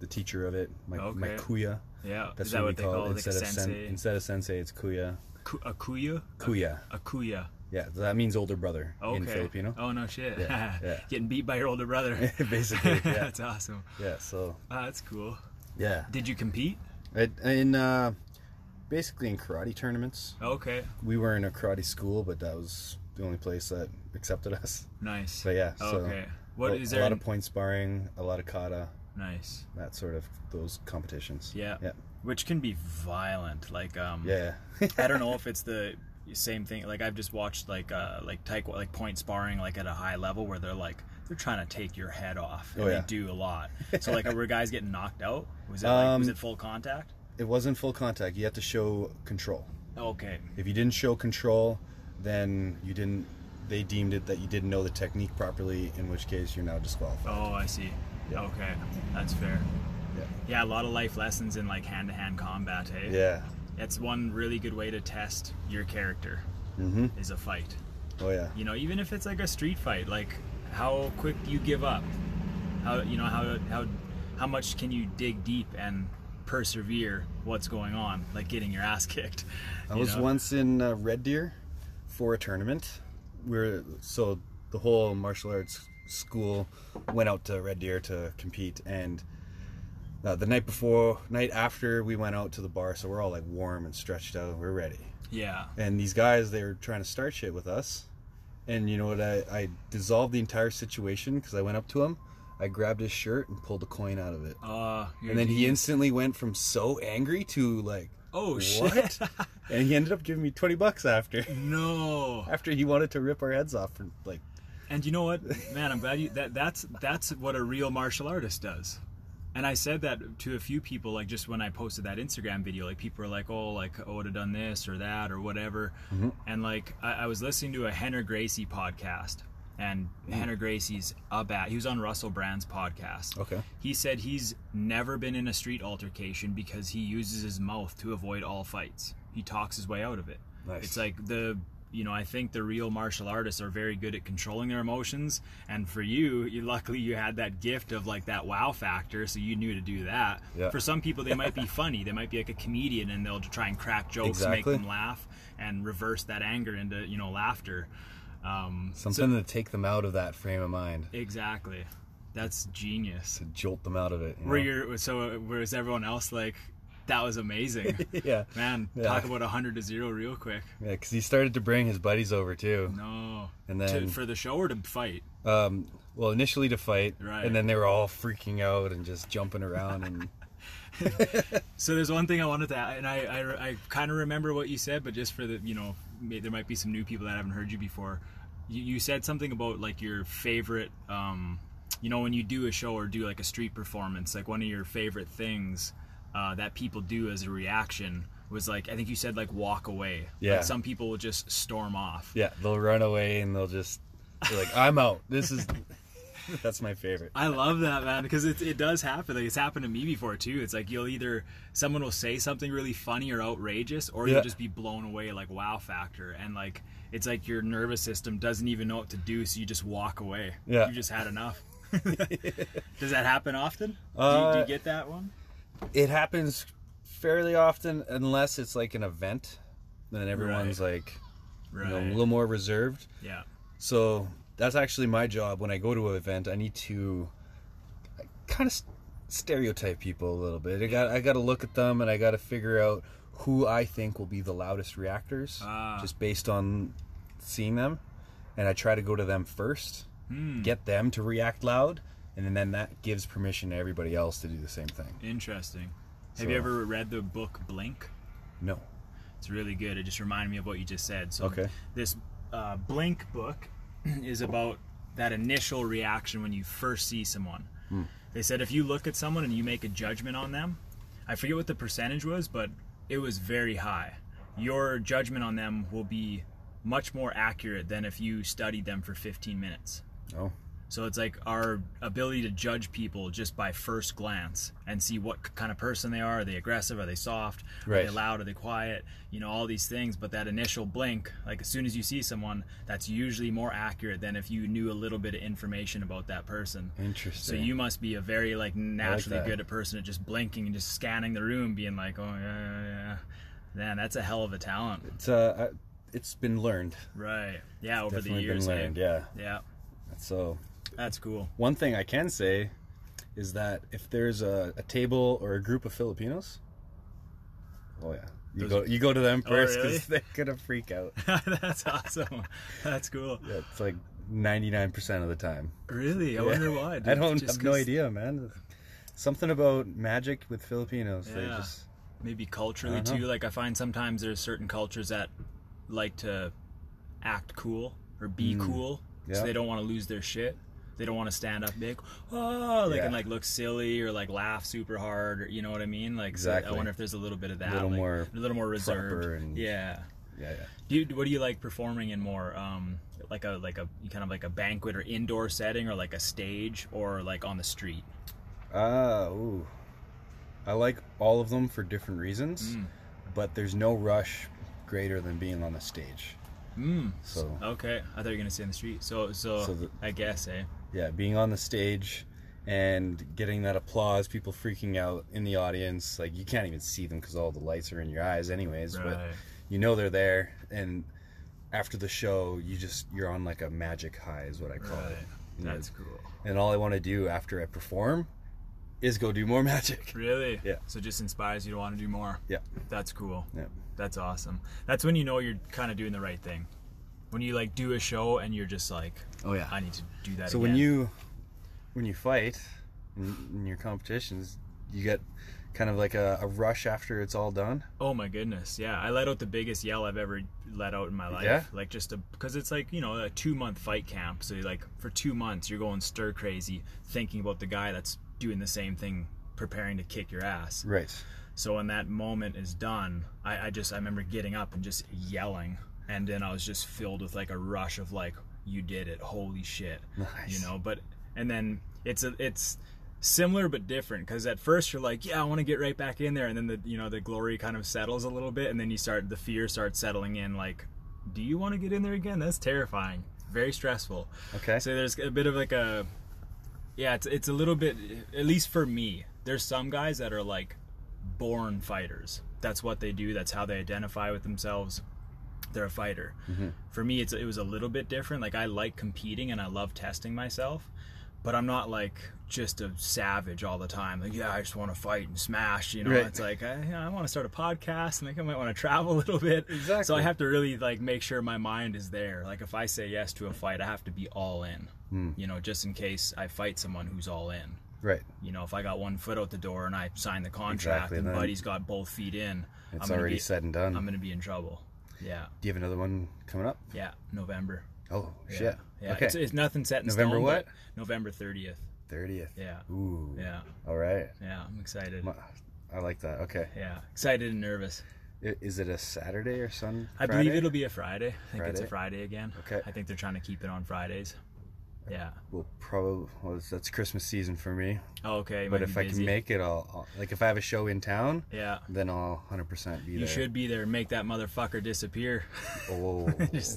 the teacher of it. My, my kuya. yeah That's that what, we call it like a instead of sen- sensei instead of sensei. It's kuya. Ku- a kuya Kuya. a kuya Yeah, that means older brother Okay. in Filipino. Oh no shit. Yeah, [LAUGHS] yeah. Getting beat by your older brother. [LAUGHS] Basically, [LAUGHS] yeah. that's awesome. Yeah. So Ah, that's cool. yeah, Did you compete? it, in uh, basically in karate tournaments. Okay. we were in a karate school, but that was the only place that accepted us. Nice. So yeah, so okay. What a, is a lot of point sparring, a lot of kata, nice. that sort of those competitions. Yeah. yeah, Which can be violent. Like um yeah. [LAUGHS] I don't know [LAUGHS] if it's the same thing. Like I've just watched like uh like taekwondo, like point sparring, like at a high level where they're like they're trying to take your head off, and Oh, yeah. they do a lot. [LAUGHS] So like, were guys getting knocked out? Was it like, was Um, it full contact? It wasn't full contact. You had to show control. Okay, If you didn't show control, then you didn't. They deemed it that you didn't know the technique properly, in which case you're now disqualified. oh I see. Yeah. Okay, that's fair. Yeah. Yeah, a lot of life lessons in like hand to hand combat. Hey, Yeah. it's one really good way to test your character Mm-hmm. is a fight. Oh yeah. you know even if it's like a street fight like how quick do you give up how you know how how how much can you dig deep and persevere what's going on like getting your ass kicked I was know? once in uh, Red Deer for a tournament. Where so the whole martial arts school went out to Red Deer to compete, and uh, the night before, night after, we went out to the bar. So we're all like warm and stretched out. We're ready. yeah And these guys, they were trying to start shit with us. And you know what? I, I dissolved the entire situation because I went up to him. I grabbed his shirt and pulled a coin out of it. uh And then he instantly went from so angry to like, oh what? shit [LAUGHS] and he ended up giving me 20 bucks after. no. [LAUGHS] After he wanted to rip our heads off for like, and you know what? Man i'm glad you that that's that's what a real martial artist does. And I said that to a few people, like just when I posted that Instagram video, like people were like, "Oh, like I would have done this or that or whatever," mm-hmm. and like I, I was listening to a Rener Gracie podcast, and mm-hmm. Rener Gracie's a bat. He was on Russell Brand's podcast. Okay. He said he's never been in a street altercation because he uses his mouth to avoid all fights. He talks his way out of it. Nice. It's like the you know I think the real martial artists are very good at controlling their emotions, and for you, you luckily you had that gift of like that wow factor, so you knew to do that. Yeah. For some people, they might be [LAUGHS] funny. They might be like a comedian, and they'll try and crack jokes, Exactly. make them laugh, and reverse that anger into you know laughter. Um, so- something to take them out of that frame of mind, exactly. That's genius. to jolt them out of it. you Were so? Whereas everyone else like, that was amazing, [LAUGHS] yeah. man. Yeah. Talk about a hundred to zero real quick. Yeah, because he started to bring his buddies over too. No, And to, then, for the show or to fight. um, well, initially to fight, Right. and then they were all freaking out and just jumping around and [LAUGHS] [LAUGHS] So there's one thing I wanted to, add, and I I, I kind of remember what you said, but just for the you know, may, there might be some new people that haven't heard you before. You, you said something about like your favorite, um, you know, when you do a show or do like a street performance, like one of your favorite things uh, that people do as a reaction was like I think you said like walk away. Yeah. Like some people will just storm off. yeah, they'll run away and they'll just be like, "I'm out." This is [LAUGHS] that's my favorite. I love that man because it, it does happen. Like it's happened to me before too. It's like you'll either someone will say something really funny or outrageous, or Yeah. you'll just be blown away like wow factor, and like it's like your nervous system doesn't even know what to do, so you just walk away. Yeah. you just had enough. [LAUGHS] does that happen often? do, you, do Uh, you get that one? It happens fairly often, unless it's like an event. Then everyone's like, Right. you know, a little more reserved. yeah. So that's actually my job when I go to an event. I need to kind of stereotype people a little bit. I got I got to look at them and I got to figure out who I think will be the loudest reactors, Ah. just based on seeing them. And I try to go to them first, Hmm. get them to react loud, and then that gives permission to everybody else to do the same thing. Interesting. Have So- you ever read the book Blink? No. It's really good. It just reminded me of what you just said. So Okay. this uh, Blink book [CLEARS THROAT] is about that initial reaction when you first see someone. Hmm. They said if you look at someone and you make a judgment on them, I forget what the percentage was, but it was very high. Your judgment on them will be much more accurate than if you studied them for 15 minutes. Oh. So it's like our ability to judge people just by first glance and see what kind of person they are. Are they aggressive? Are they soft? Right. Are they loud? Are they quiet? You know, all these things. But that initial blink, like as soon as you see someone, that's usually more accurate than if you knew a little bit of information about that person. Interesting. So you must be a very like naturally that. good at person at just blinking and just scanning the room, being like, oh yeah, yeah, yeah. Man, that's a hell of a talent. It's uh, it's been learned. Right. Yeah, over the years. been learned. Yeah. Yeah. So That's cool. One thing I can say is that if there's a, a table or a group of Filipinos, oh yeah, you Those- go you go to them Oh, first really? because [LAUGHS] they're gonna freak out. [LAUGHS] that's awesome. That's cool. Yeah, it's like ninety nine percent of the time. Really? I Yeah. wonder why. [LAUGHS] I don't Just have no idea, man. Something about magic with Filipinos. They Yeah. just Maybe culturally too. know. Like I find sometimes there's certain cultures that like to act cool or be cool, Mm. Yeah. so they don't want to lose their shit. They don't want to stand up big, oh, like Yeah. and like look silly or like laugh super hard, or you know what I mean? Like, so Exactly. I wonder if there's a little bit of that, Little like, more a little more reserved. and- yeah. Yeah, yeah. Do you, what do you like performing in more? Um, like a like a kind of like a banquet or indoor setting, or like a stage, or like on the street? Uh, ooh. I like all of them for different reasons, Mm. but there's no rush greater than being on the stage. Mm. So, Okay, I thought you were gonna say in the street. So so, So the- I guess, eh? Yeah, being on the stage and getting that applause, people freaking out in the audience, like you can't even see them because all the lights are in your eyes, anyways. But Right. you know they're there, and after the show, you just you're on like a magic high, is what I call Right. it. Know, That's cool. and all I want to do after I perform is go do more [LAUGHS] magic. Really? Yeah. So it just inspires you to want to do more. Yeah, That's cool. yeah. That's awesome. That's when you know you're kind of doing the right thing. When you like do a show and you're just like, Oh yeah. I need to do that. So again. when you when you fight in, in your competitions, you get kind of like a, a rush after it's all done. Oh my goodness, yeah! I let out the biggest yell I've ever let out in my life. Yeah? Like just because it's like you know a two month fight camp, so like for two months you're going stir crazy thinking about the guy that's doing the same thing, preparing to kick your ass. Right. So when that moment is done, I, I just I remember getting up and just yelling, and then I was just filled with like a rush of like, "You did it! Holy shit!" Nice. You know. But and then it's a it's similar but different because at first you're like, "Yeah, I want to get right back in there," and then the you know the glory kind of settles a little bit, and then you start the fear starts settling in. Like, do you want to get in there again? That's terrifying. Very stressful. Okay. So there's a bit of like a yeah, it's it's a little bit at least for me. There's some guys that are like born fighters. That's what they do. That's how they identify with themselves. They're a fighter. For me, it's it was a little bit different. Like I like competing and I love testing myself, but I'm not like just a savage all the time. Like yeah, I just want to fight and smash. You know, Right. it's like I, I want to start a podcast and I might want to travel a little bit. So I have to really like make sure my mind is there. Like if I say yes to a fight, I have to be all in. Hmm. You know, just in case I fight someone who's all in. Right. You know, if I got one foot out the door and I sign the contract Exactly, and then Buddy's got both feet in, It's I'm already be, said and done. I'm gonna be in trouble. Yeah, Do you have another one coming up? yeah, November. Oh Yeah. shit. Yeah, Okay. it's, it's nothing set in November stone. what? November 30th. Thirtieth. Yeah, Ooh. yeah, All right. yeah. I'm excited. I like that. Okay. Yeah, excited and nervous. Is it a Saturday or Sunday? I believe it'll be a Friday. I think it's a Friday? Friday again. Okay. I think they're trying to keep it on Fridays. Yeah. We'll probably. Well, that's Christmas season for me. Oh, okay. But if I can make it, I'll, I'll like if I have a show in town, yeah. then I'll 100% be You there. You should be there. and Make that motherfucker disappear. [LAUGHS] Oh.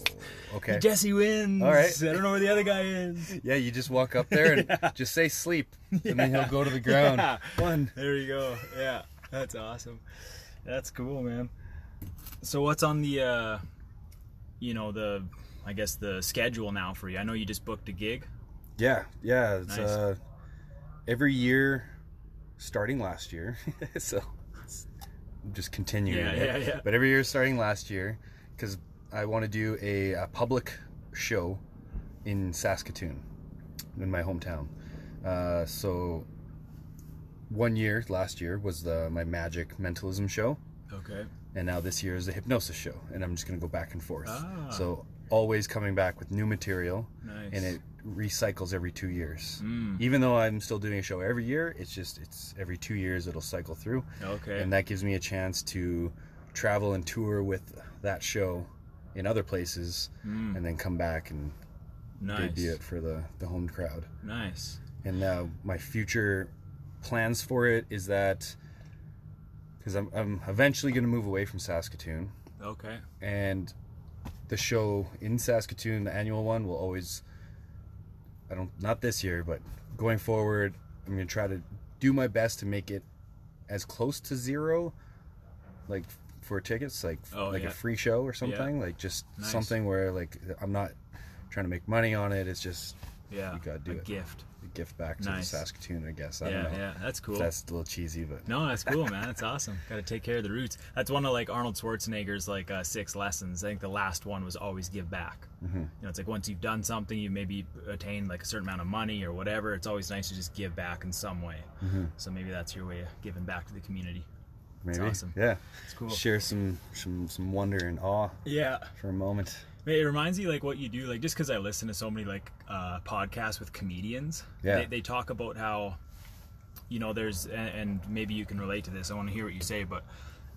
[LAUGHS] okay. Jesse wins. All right. I don't know where the other guy is. [LAUGHS] Yeah, you just walk up there and just say sleep, and then he'll go to the ground. Yeah. One. There you go. Yeah, that's awesome. That's cool, man. So what's on the, uh, you know, the, I guess the schedule now for you? I know you just booked a gig. Yeah, yeah. It's Nice. uh, every year, starting last year. [LAUGHS] so I'm just continuing. Yeah, it. yeah, yeah. But every year starting last year, because I want to do a, a public show in Saskatoon, in my hometown. Uh, so one year, last year, was the my magic mentalism show. Okay. and now this year is the hypnosis show and i'm just going to go back and forth Ah. so always coming back with new material Nice. and it recycles every two years Mm. even though i'm still doing a show every year it's just it's every two years it'll cycle through Okay. and that gives me a chance to travel and tour with that show in other places Mm. and then come back and nice. debut it for the the home crowd Nice. and now my future plans for it is that because I'm, I'm eventually going to move away from saskatoon Okay. and the show in Saskatoon, the annual one, will always. I don't not this year, but going forward, I'm gonna try to do my best to make it as close to zero, like for tickets, like Oh, like yeah. a free show or something, like just Nice. something where like I'm not trying to make money on it. It's just Yeah. You gotta do a it. gift. Gift back to Nice. the Saskatoon, I guess. I yeah, don't know. yeah. That's cool. That's a little cheesy, but No, that's cool, [LAUGHS] man. That's awesome. Got to take care of the roots. That's one of like Arnold Schwarzenegger's like uh, six lessons. I think the last one was always give back. Mm-hmm. You know, it's like once you've done something, you maybe attained like a certain amount of money or whatever. It's always nice to just give back in some way. Mm-hmm. So maybe that's your way of giving back to the community. maybe. awesome. Yeah. It's cool. Share some some some wonder and awe Yeah. for a moment. It reminds me like what you do, like just because I listen to so many like uh, podcasts with comedians. Yeah. They, they talk about how, you know, there's and, and maybe you can relate to this. I want to hear what you say, but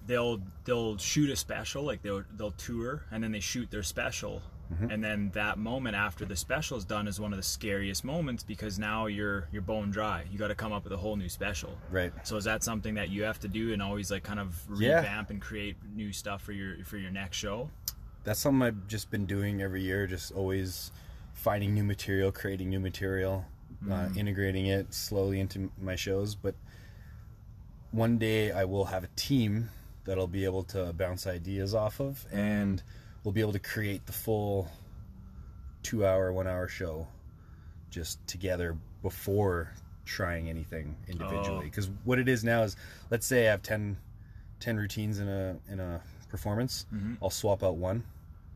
they'll they'll shoot a special, like they'll they'll tour, and then they shoot their special, and then that moment after the special is done is one of the scariest moments because now you're you're bone dry. You got to come up with a whole new special. Right. So is that something that you have to do and always like kind of Yeah. revamp and create new stuff for your for your next show? That's something I've just been doing every year, just always finding new material, creating new material, uh, integrating it slowly into my shows. But one day I will have a team that I'll be able to bounce ideas off of, and we'll be able to create the full two hour, one hour show just together before trying anything individually. Oh. Because what it is now is, let's say I have 10, 10 routines in a in a performance. I'll swap out one,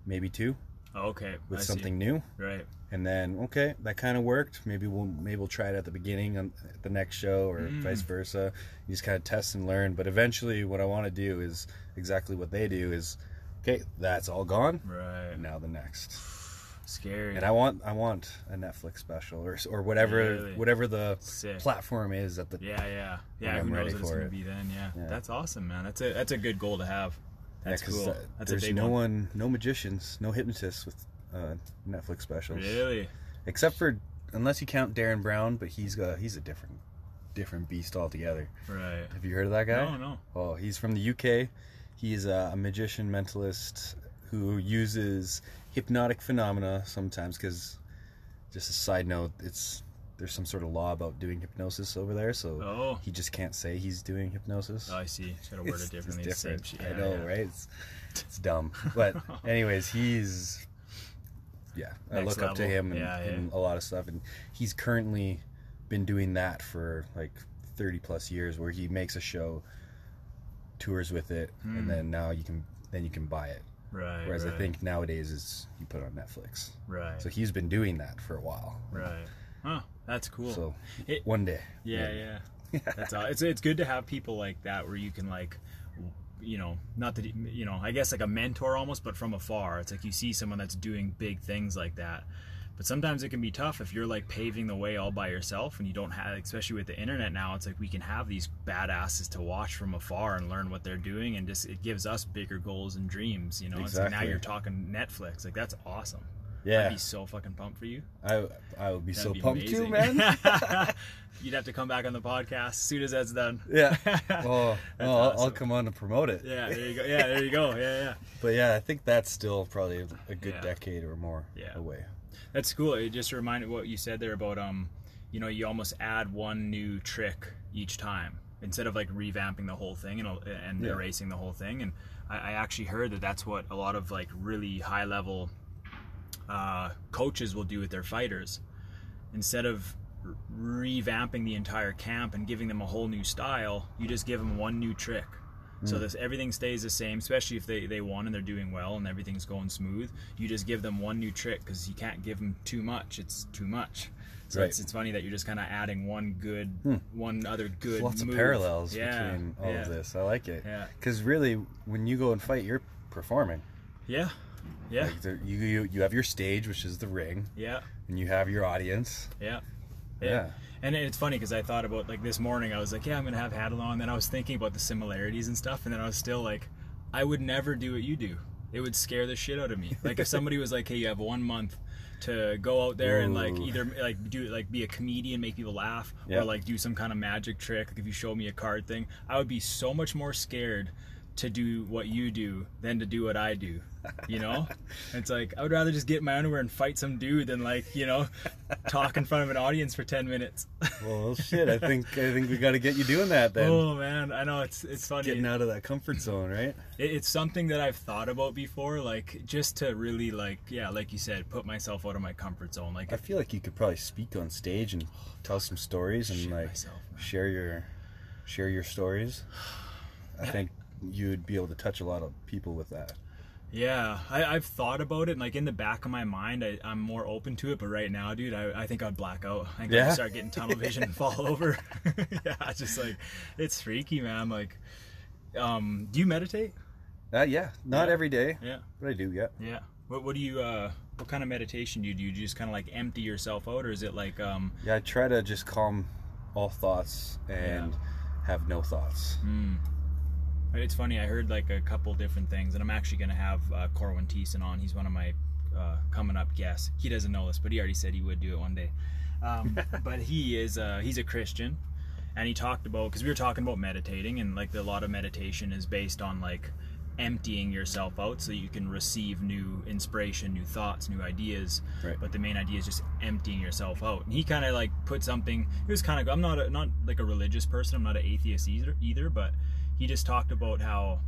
maybe two. okay. with I see. something new, Right. and then okay, that kind of worked. Maybe we'll maybe we'll try it at the beginning on at the next show, or Mm. vice versa. You just kind of test and learn. But eventually, what I want to do is exactly what they do: is okay, that's all gone. Right. Now the next, Scary. and I want I want a Netflix special or or whatever Really? whatever the Sick. platform is at the Yeah, yeah, yeah. I'm Who knows ready what it's for gonna it. be then? Yeah. Yeah. that's awesome, man. That's a that's a good goal to have. That's Yeah, cool. uh, that's there's no one. one, no magicians, no hypnotists with uh, Netflix specials. Really? Except for unless you count Derren Brown, but he's got he's a different different beast altogether. Right. Have you heard of that guy? No, no. Oh, he's from the UK. He's a, a magician mentalist who uses hypnotic phenomena sometimes because just a side note, it's there's some sort of law about doing hypnosis over there, so Oh. he just can't say he's doing hypnosis. Oh, I see. Got to word it differently. It's Same different. shit. I know, yeah. right? It's, it's dumb. But [LAUGHS] anyways, he's yeah. I Next look up to him and, Yeah, yeah. in a lot of stuff, and he's currently been doing that for like thirty plus years, where he makes a show, tours with it, Hmm. and then now you can then you can buy it. Right. Whereas right, I think nowadays is you put it on Netflix. Right. So he's been doing that for a while. right. Huh. That's cool. So It- one day. Yeah, maybe. yeah. [LAUGHS] That's all. It's it's good to have people like that where you can like, you know, not that you know, I guess like a mentor almost, but from afar. It's like you see someone that's doing big things like that. But sometimes it can be tough if you're like paving the way all by yourself and you don't have, especially with the internet now. It's like we can have these badasses to watch from afar and learn what they're doing, and just it gives us bigger goals and dreams. You know, it's like now you're talking Netflix. Like that's awesome. Yeah. I'd be so fucking pumped for you. I I would be That'd so be pumped too, man. [LAUGHS] [LAUGHS] You'd have to come back on the podcast as soon as that's done. Yeah. [LAUGHS] Oh, That's well, I'll- I'll come on to promote it. Yeah, there you go. Yeah, there you go. Yeah, yeah. But yeah, I think that's still probably a good Yeah. decade or more Yeah. away. That's cool. It just reminded what you said there about um, you know, you almost add one new trick each time instead of like revamping the whole thing and and Yeah. erasing the whole thing. And I, I actually heard that that's what a lot of like really high level uh, coaches will do with their fighters instead of revamping the entire camp and giving them a whole new style you just give them one new trick so this everything stays the same especially if they, they won and they're doing well and everything's going smooth you just give them one new trick because you can't give them too much it's too much so Right. it's, it's funny that you're just kind of adding one good one other good There's lots move. of parallels yeah, between all yeah, of this. I like it. Yeah. Because really, when you go and fight, you're performing. yeah yeah Like there, you, you you have your stage, which is the ring, yeah and you have your audience. Yeah. Yeah. And it's funny because I thought about like this morning, I was like, yeah, I'm gonna have Hadley on. And then I was thinking about the similarities and stuff, and then I was still like, I would never do what you do. It would scare the shit out of me. Like if somebody was like, hey, you have one month to go out there and like either like do like be a comedian, make people laugh, Yeah. or like do some kind of magic trick. Like if you show me a card thing, I would be so much more scared to do what you do than to do what I do. You know? [LAUGHS] it's like I would rather just get in my underwear and fight some dude than like, you know, talk in front of an audience for ten minutes. [LAUGHS] Well, shit. I think I think we got to get you doing that then. oh man, I know it's it's funny. Getting out of that comfort zone, right? It- it's something that I've thought about before, like just to really like yeah, like you said, put myself out of my comfort zone. Like I feel like you could probably speak on stage and tell some stories and like myself, share your share your stories. I think you would be able to touch a lot of people with that. Yeah, I, I've thought about it, and like in the back of my mind, I, I'm more open to it. But right now, dude, I, I think I'd black out. I think Yeah? I'd start getting tunnel vision and fall [LAUGHS] over. [LAUGHS] yeah, just like it's freaky, man. Like Um, do you meditate? Uh, yeah, not Yeah. every day, Yeah. but I do. Yeah. Yeah. What What do you uh What kind of meditation do you do? Do you just kind of like empty yourself out, or is it like um Yeah, I try to just calm all thoughts and have no thoughts. Mm. It's funny. I heard like a couple different things, and I'm actually going to have uh, Corwin Thiessen on. He's one of my uh, coming up guests. He doesn't know this, but he already said he would do it one day. Um, [LAUGHS] but he is uh, he's a Christian, and he talked about because we were talking about meditating, and like the, a lot of meditation is based on like emptying yourself out so you can receive new inspiration, new thoughts, new ideas. Right. But the main idea is just emptying yourself out. And he kind of like put something. It was kind of. I'm not a, not like a religious person. I'm not an atheist either. Either, but he just talked about how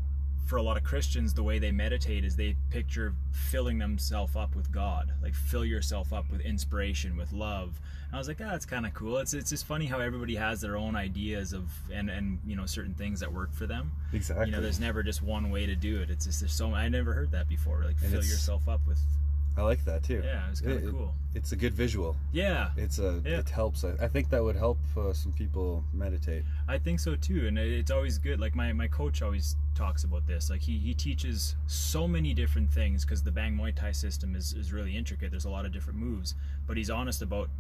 for a lot of Christians, the way they meditate is they picture filling themselves up with God, like fill yourself up with inspiration, with love. And I was like, ah, that's kind of cool. It's it's just funny how everybody has their own ideas of and and you know certain things that work for them. Exactly. You know, there's never just one way to do it. It's just there's so I never heard that before. Like And fill yourself up with I like that too. yeah, it's kind of it- cool. It's a good visual. Yeah, It's a. Yeah. It helps. I, I think that would help uh, some people meditate. I think so too, and it's always good. Like my, my coach always talks about this. Like he, he teaches so many different things because the Bang Muay Thai system is, is really intricate. There's a lot of different moves, but he's honest about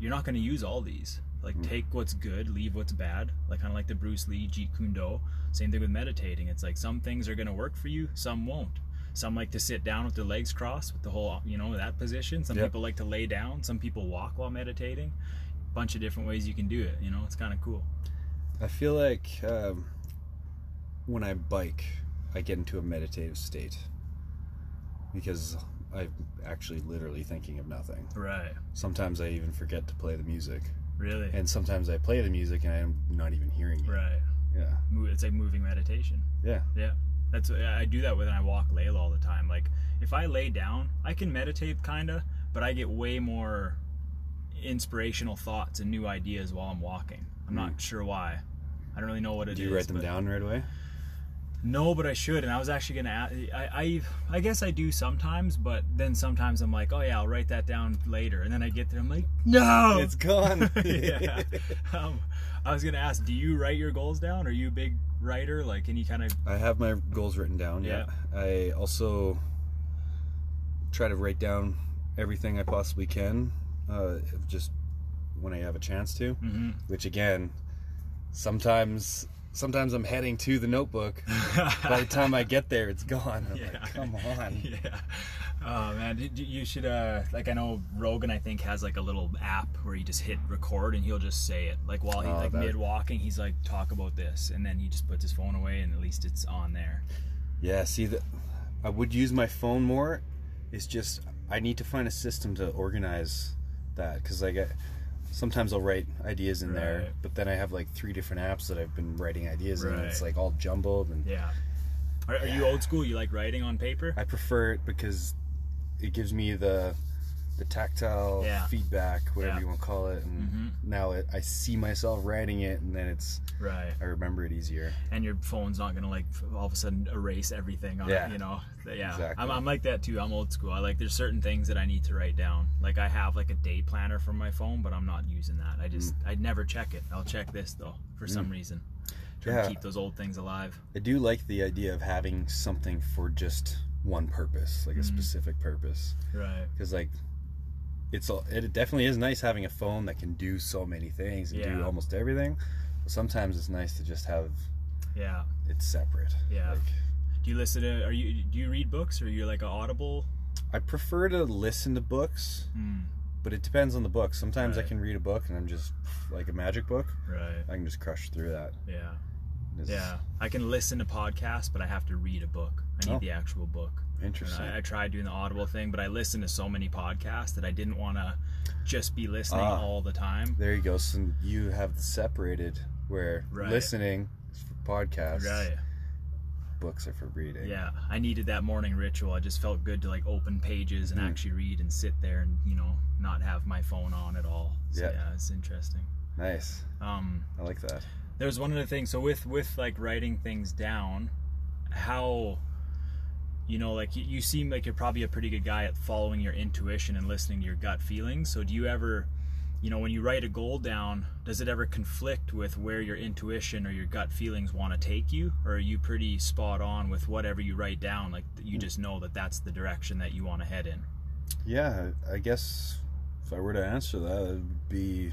you're not going to use all these. Like take what's good, leave what's bad. Like kind of like the Bruce Lee Jeet Kune Do. Same thing with meditating. It's like some things are going to work for you, some won't. Some like to sit down with their legs crossed with the whole, you know, that position. Some Yep. people like to lay down. Some people walk while meditating. A Bunch of different ways you can do it. You know, it's kind of cool. I feel like um, when I bike, I get into a meditative state because I'm actually literally thinking of nothing. Right. Sometimes I even forget to play the music, Really? and sometimes I play the music and I'm not even hearing it. right. Yeah, It's like moving meditation. yeah, Yeah. That's I do that when I walk Layla all the time. Like if I lay down, I can meditate kinda, but I get way more inspirational thoughts and new ideas while I'm walking. I'm not sure why. I don't really know what it is. Do you write them down right away? No, but I should. And I was actually gonna. Ask, I, I I guess I do sometimes, but then sometimes I'm like, oh yeah, I'll write that down later. And then I get there, I'm like, no, It's gone. [LAUGHS] yeah. [LAUGHS] Um, I was gonna ask, do you write your goals down? Are you a big writer? Like, can you kind of? I have my goals written down. Yeah. I also try to write down everything I possibly can, uh, just when I have a chance to. Mhm. Which again, sometimes sometimes I'm heading to the notebook. [LAUGHS] By the time I get there, it's gone. I'm Yeah. like, come on. [LAUGHS] yeah. Oh man, you- should. Uh, like I know Rogan, I think has like a little app where you just hit record and he'll just say it. Like while he's Oh, like that- mid walking, he's like talk about this, and then he just puts his phone away, and at least it's on there. Yeah. See that I would use my phone more. It's just I need to find a system to organize that because I get. Sometimes I'll write ideas in there, but then I have like three different apps that I've been writing ideas in. and It's like all jumbled, and Yeah. Are, are you old school? You like writing on paper? I prefer it because it gives me the the tactile Yeah. feedback, whatever Yeah. you want to call it, and Mhm. now it, I see myself writing it, and then it's Right. I remember it easier. And your phone's not gonna like all of a sudden erase everything on Yeah. it, you know? Yeah. Exactly. I'm, I'm like that too. I'm old school. I like there's certain things that I need to write down. Like I have like a day planner from my phone, but I'm not using that. I just Mm. I never check it. I'll check this though for some reason. Trying Yeah. to keep those old things alive. I do like the idea of having something for just one purpose, like a Mhm. specific purpose, Right. because like it's all, it definitely is nice having a phone that can do so many things and do almost everything. But sometimes it's nice to just have Yeah. it's separate. Yeah. Like, Do you listen to? Are you? Do you read books? Or are you like an Audible? I prefer to listen to books, Hmm. but it depends on the book. Sometimes I can read a book and I'm just like a magic book. Right. I can just crush through that. Yeah. It's Yeah. I can listen to podcasts, but I have to read a book. I need Oh. the actual book. Interesting. I, I tried doing the Audible thing, but I listened to so many podcasts that I didn't want to just be listening Ah. all the time. There you go. So you have the separated where Right. listening is for podcasts, Right. books are for reading. Yeah. I needed that morning ritual. I just felt good to like open pages and Mhm. actually read and sit there and you know not have my phone on at all. So, Yeah. yeah, it's interesting. Nice. Um, I like that. There's one other thing. So with with like writing things down, how you know like you, you seem like you're probably a pretty good guy at following your intuition and listening to your gut feelings. So do you ever you know, when you write a goal down, does it ever conflict with where your intuition or your gut feelings want to take you, or are you pretty spot on with whatever you write down? Like you just know that that's the direction that you want to head in. Yeah, I guess if I were to answer that, it would be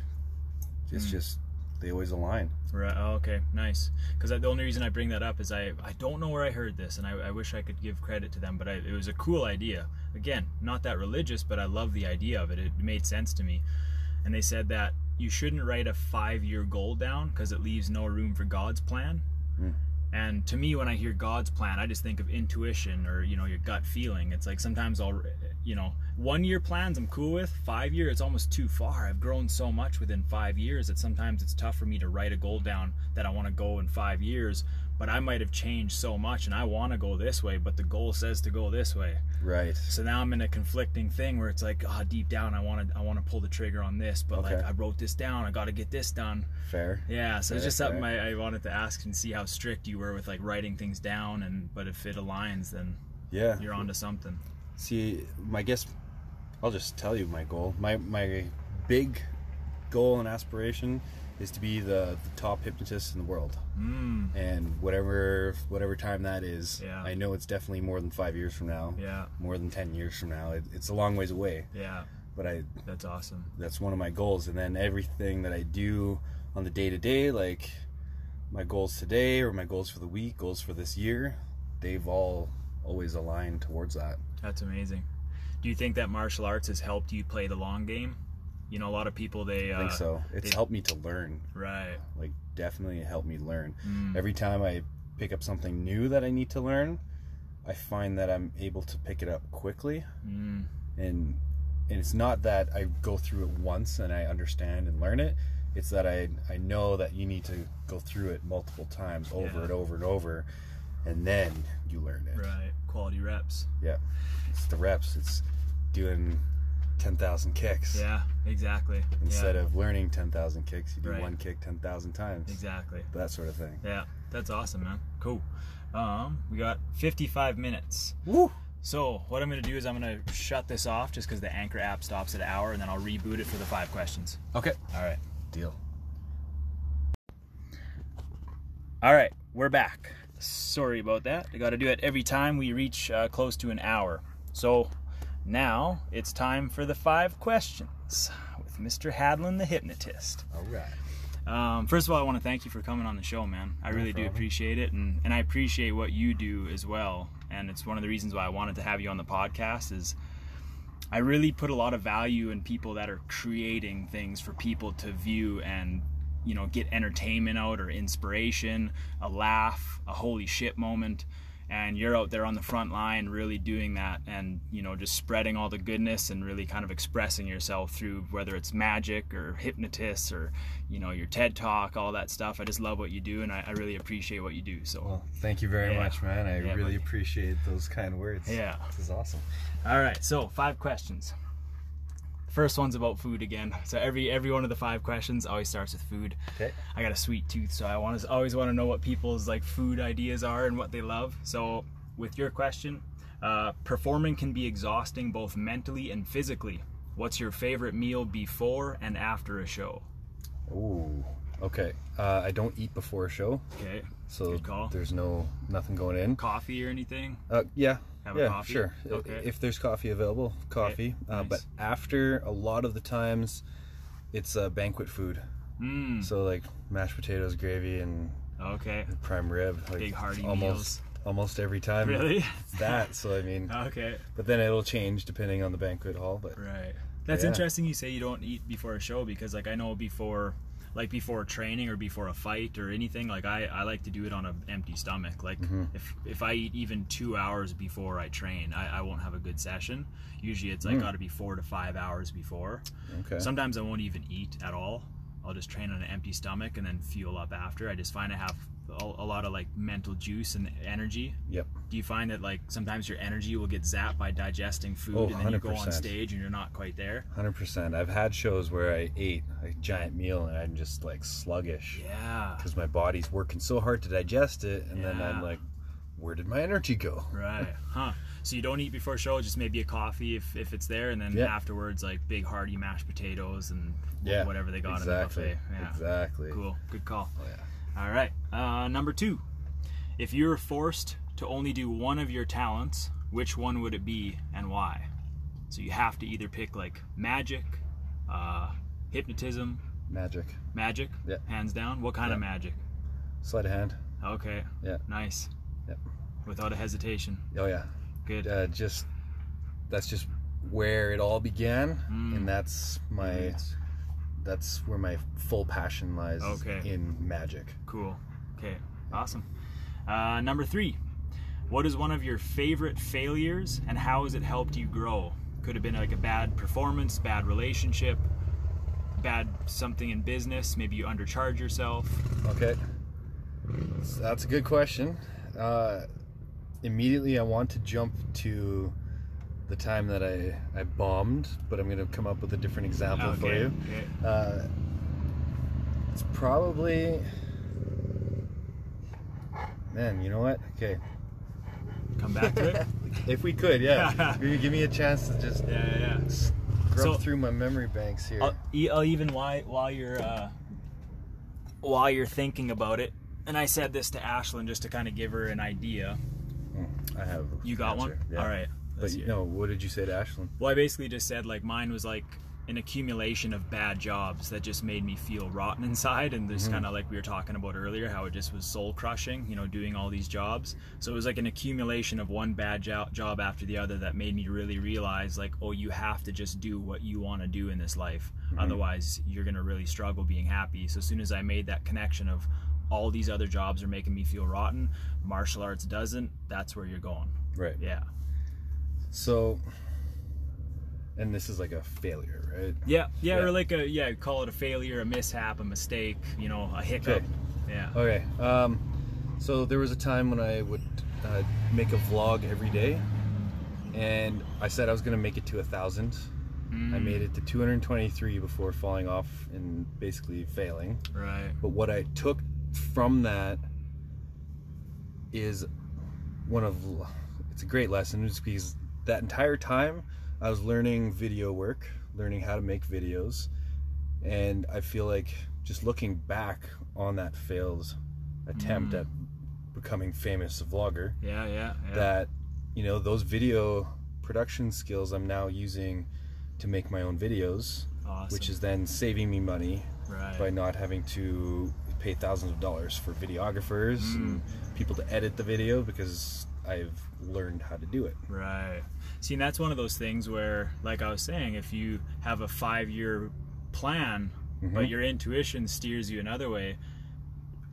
it's Mm. just they always align. Right. Oh, okay. Nice. Because the only reason I bring that up is I I don't know where I heard this, and I, I wish I could give credit to them, but I, it was a cool idea. Again, not that religious, but I love the idea of it. It made sense to me. And they said that you shouldn't write a five year goal down because it leaves no room for God's plan. Hmm. And to me, when I hear God's plan, I just think of intuition or you know your gut feeling. It's like sometimes I'll, you know, one year plans I'm cool with. Five year, it's almost too far. I've grown so much within five years that sometimes it's tough for me to write a goal down that I want to go in five years. But I might have changed so much, and I want to go this way, but the goal says to go this way. Right. So now I'm in a conflicting thing where it's like, ah, deep down I want to, I want to pull the trigger on this, but like I wrote this down, I got to get this done. Fair. Yeah, so it's just something. I, I wanted to ask and see how strict you were with like writing things down, and but if it aligns, then Yeah. you're onto something. See, my guess I'll just tell you my goal. My my big goal and aspiration is to be the, the top hypnotist in the world. Mm, And whatever whatever time that is, Yeah. I know it's definitely more than 5 years from now. yeah, More than 10 years from now. It, it's a long ways away, yeah, but I that's awesome. that's one of my goals and then everything that I do on the day to day like my goals today or my goals for the week, goals for this year, they've all always aligned towards that. That's amazing. Do you think that martial arts has helped you play the long game? You know, a lot of people they I think uh, so. It's they- helped me to learn. right. Like definitely helped me learn. Mm, Every time I pick up something new that I need to learn, I find that I'm able to pick it up quickly mm, and and it's not that I go through it once and I understand and learn it. It's that I I know that you need to go through it multiple times over Yeah. and over and over and then you learn it. right. Quality reps. Yeah. It's the reps. It's doing 10,000 kicks. Yeah, exactly. Instead yeah, of learning 10,000 kicks, you do Right. one kick 10,000 times. exactly. That sort of thing. Yeah, that's awesome, man. Cool. Um, we got 55 minutes. Woo! So what I'm gonna do is I'm gonna shut this off just because the Anchor app stops at an hour, and then I'll reboot it for the five questions. Okay. All right. Deal. All right, we're back. Sorry about that. I got to do it every time we reach uh, close to an hour. So now it's time for the five questions with Mr. Hadlin, the hypnotist. All right. Um, first of all, I want to thank you for coming on the show, man. I really do appreciate it, and, and I appreciate what you do as well. And it's one of the reasons why I wanted to have you on the podcast. Is I really put a lot of value in people that are creating things for people to view and you know get entertainment out or inspiration, a laugh, a holy shit moment. And you're out there on the front line really doing that and you know just spreading all the goodness and really kind of expressing yourself through whether it's magic or hypnotists or you know your TED talk, all that stuff. I just love what you do and I, I really appreciate what you do. So Well, thank you very Yeah. much, man. I Yeah, really buddy. appreciate those kind words. Yeah. This is awesome. All right, so five questions. First one's about food again. So every every one of the five questions always starts with food. Okay. I got a sweet tooth, so I want to always want to know what people's like food ideas are and what they love. So with your question, uh, performing can be exhausting both mentally and physically. What's your favorite meal before and after a show? Ooh. Okay. Uh, I don't eat before a show, Okay, so Good call. there's no nothing going in. coffee or anything? Uh, yeah. Have yeah, sure. Okay. If there's coffee available, coffee. Uh, nice. but after, a lot of the times, it's uh, banquet food. Mm, So like mashed potatoes, gravy, and okay, prime rib. Like big hearty almost, meals. Almost every time. Really? [LAUGHS] That. So I mean, Okay. but then it'll change depending on the banquet hall. But Right. That's Yeah. interesting you say you don't eat before a show because like I know before like before training or before a fight or anything like I, I like to do it on an empty stomach like Mm-hmm. if if I eat even two hours before I train I, I won't have a good session usually it's like Mm. got to be four to five hours before okay. sometimes I won't even eat at all I'll just train on an empty stomach and then fuel up after. I just find I have a, a lot of like mental juice and energy. Yep. do you find that like sometimes your energy will get zapped by digesting food Oh, and then you go on stage and you're not quite there? Hundred percent. I've had shows where I ate a giant meal and I'm just like sluggish yeah. because my body's working so hard to digest it, and then I'm like, where did my energy go? right. [LAUGHS] Huh So you don't eat before show, just maybe a coffee if, if it's there, and then Yeah. afterwards like big hearty mashed potatoes and Yeah, whatever they got exactly. in the buffet. Yeah. Exactly. Cool. Good call. Oh, yeah. All right. Uh, number two. If you were forced to only do one of your talents, which one would it be and why? So you have to either pick like magic, uh, hypnotism, Magic. magic, Yeah. hands down. What kind of magic? Sleight of hand. Okay. Yeah. Nice. Yep. Without a hesitation. Oh yeah. Good. Uh, just that's just where it all began, Mm. and that's my that's where my full passion lies. Okay. In magic. Cool. Okay. Awesome. Uh, number three. What is one of your favorite failures and how has it helped you grow? Could have been like a bad performance, bad relationship, bad something in business. Maybe you undercharge yourself. Okay. That's a good question. Uh, immediately, I want to jump to the time that I, I bombed, but I'm going to come up with a different example for you. okay. Uh, it's probably. Man, you know what? Okay. Come back to it. [LAUGHS] If we could, yeah. [LAUGHS] Maybe give me a chance to just Yeah, yeah, yeah. scrub So- through my memory banks here. I'll, I'll even while while you're uh, while you're thinking about it. And I said this to Ashlyn just to kind of give her an idea. I have. You got answer, one? yeah. All right. But you it. know, what did you say to Ashlyn? Well, I basically just said like mine was like an accumulation of bad jobs that just made me feel rotten inside, and this mm-hmm. kind of like we were talking about earlier, how it just was soul crushing, you know, doing all these jobs. So it was like an accumulation of one bad jo- job after the other that made me really realize like, oh, you have to just do what you want to do in this life, mm-hmm. otherwise you're gonna really struggle being happy. So as soon as I made that connection of all these other jobs are making me feel rotten, martial arts doesn't. That's where you're going. Right. Yeah. So, and this is like a failure, right? Yeah, yeah, Yeah. or like a yeah, call it a failure, a mishap, a mistake, you know, a hiccup. Okay. Yeah. Okay. Um, so there was a time when I would uh, make a vlog every day, and I said I was going to make it to a thousand. Mm. I made it to 223 before falling off and basically failing. Right. But what I took from that is one of it's a great lesson just because that entire time I was learning video work, learning how to make videos, and I feel like just looking back on that failed attempt Mm. at becoming famous vlogger Yeah, yeah, yeah. that you know those video production skills I'm now using to make my own videos awesome. which is then saving me money right. by not having to pay thousands of dollars for videographers and Mm. people to edit the video because I've learned how to do it. Right. See, and that's one of those things where, like I was saying, if you have a five-year plan, but Mhm. your intuition steers you another way,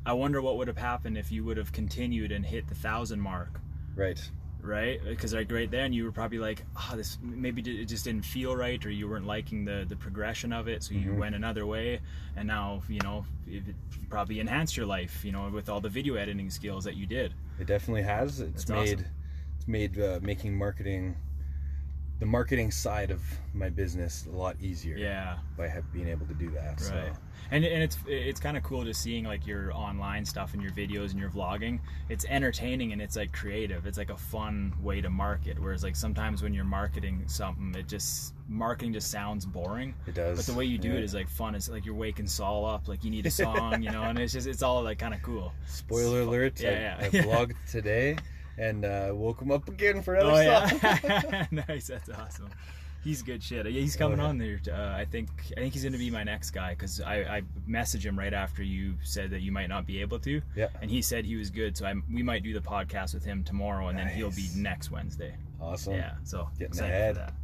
I wonder what would have happened if you would have continued and hit the thousand mark. Right. Right? Because like right then you were probably like, ah, this maybe it just didn't feel right, or you weren't liking the the progression of it, so you Mhm. went another way, and now you know it it probably enhanced your life, you know, with all the video editing skills that you did. It definitely has. It's That's made awesome. it's made uh, making marketing the marketing side of my business a lot easier Yeah, by have, being able to do that. So right. And and it's it's kind of cool just seeing like your online stuff and your videos and your vlogging. It's entertaining and it's like creative. It's like a fun way to market. Whereas like sometimes when you're marketing something, it just marketing just sounds boring. it does. But the way you do yeah. it is like fun. It's like you're waking Saul up, like you need a song, you know, and it's just it's all like kind of cool. Spoiler alert! Yeah, I, yeah. I vlogged [LAUGHS] today and uh, woke him up again for another Oh song. yeah, [LAUGHS] [LAUGHS] nice. That's awesome. He's good shit. Yeah, he's coming Oh, yeah. on there. Uh, I think I think he's gonna be my next guy because I, I messaged him right after you said that you might not be able to, yeah. and he said he was good. So I we might do the podcast with him tomorrow, and then he'll be next Wednesday. Awesome. Yeah, so Getting excited ahead. for that.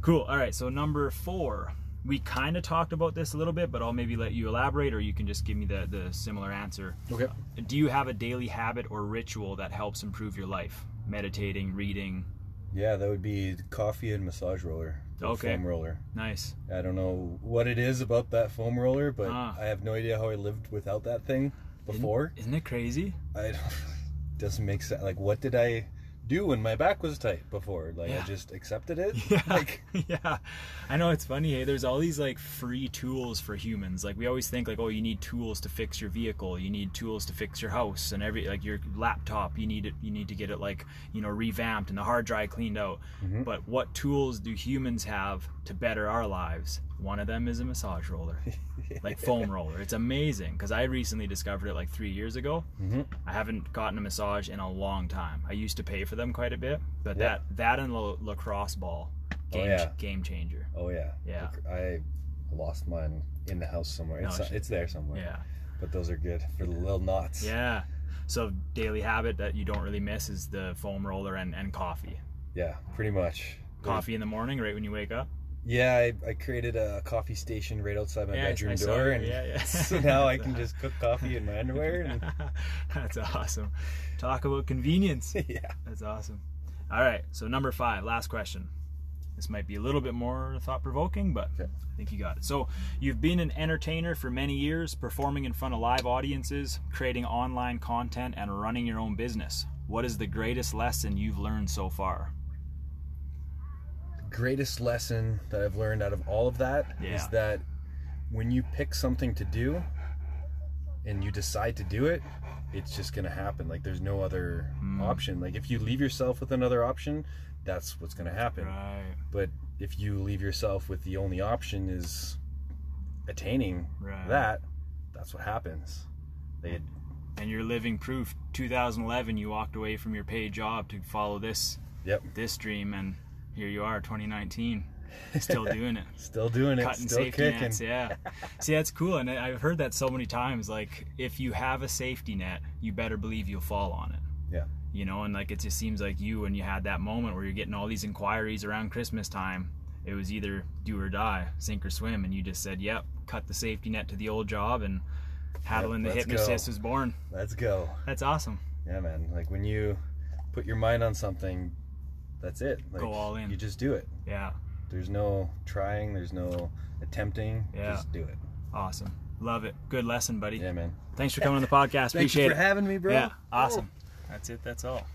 Cool. All right. So number four, we kind of talked about this a little bit, but I'll maybe let you elaborate, or you can just give me the the similar answer. Okay. Do you have a daily habit or ritual that helps improve your life? Meditating, reading. Yeah, that would be coffee and massage roller. Okay. Foam roller. Nice. I don't know what it is about that foam roller, but Ah. I have no idea how I lived without that thing before. Isn't it crazy? I don't, [LAUGHS] doesn't make sense. Like, what did I do when my back was tight before. Like Yeah. I just accepted it. [LAUGHS] Yeah, Like [LAUGHS] yeah. I know it's funny. Hey, there's all these like free tools for humans. Like we always think like, oh, you need tools to fix your vehicle. You need tools to fix your house and every like your laptop. You need it. You need to get it like you know revamped and the hard drive cleaned out. Mhm. But what tools do humans have to better our lives? One of them is a massage roller, [LAUGHS] like foam roller. It's amazing because I recently discovered it like three years ago. Mhm. I haven't gotten a massage in a long time. I used to pay for them quite a bit, but Yeah. that that and la- lacrosse ball, Oh, game yeah. game changer. Oh yeah. Yeah. I lost mine in the house somewhere. No It's shit. it's there somewhere. Yeah, But those are good for the little knots. yeah. So daily habit that you don't really miss is the foam roller and, and coffee. Yeah, pretty much. Coffee in the morning, right when you wake up. Yeah, I, I created a coffee station right outside my Yeah, I bedroom door, and Yeah, yeah. [LAUGHS] so now I can [LAUGHS] just cook coffee in my underwear. And [LAUGHS] That's awesome. Talk about convenience. yeah, That's awesome. All right, so number five, last question. This might be a little bit more thought provoking, but Okay. I think you got it. So, you've been an entertainer for many years, performing in front of live audiences, creating online content, and running your own business. What is the greatest lesson you've learned so far? Greatest lesson that I've learned out of all of that is Yeah. that when you pick something to do and you decide to do it, it's just gonna happen. Like there's no other Mm. option. Like if you leave yourself with another option, that's what's gonna happen. Right, But if you leave yourself with the only option is attaining right. that, that's what happens. They And you're living proof. 2011, you walked away from your paid job to follow this Yep. this dream, and here you are, 2019, still doing it. [LAUGHS] still doing it, cutting still safety kicking. nets. Yeah. See, that's cool, and I've heard that so many times. Like, if you have a safety net, you better believe you'll fall on it. Yeah. You know, and like it just seems like you, when you had that moment where you're getting all these inquiries around Christmas time, it was either do or die, sink or swim, and you just said, "Yep, cut the safety net to the old job," and Hadlin the let's hypnotist go. was born. Let's go. That's awesome. Yeah, man. Like when you put your mind on something, that's it. Like, Go all in. You just do it. Yeah, There's no trying. There's no attempting. Yeah. Just do it. awesome. Love it. Good lesson, buddy. Yeah, man. Thanks for coming on the podcast. Appreciate it. For having me, bro. Yeah, awesome. That's it. That's all.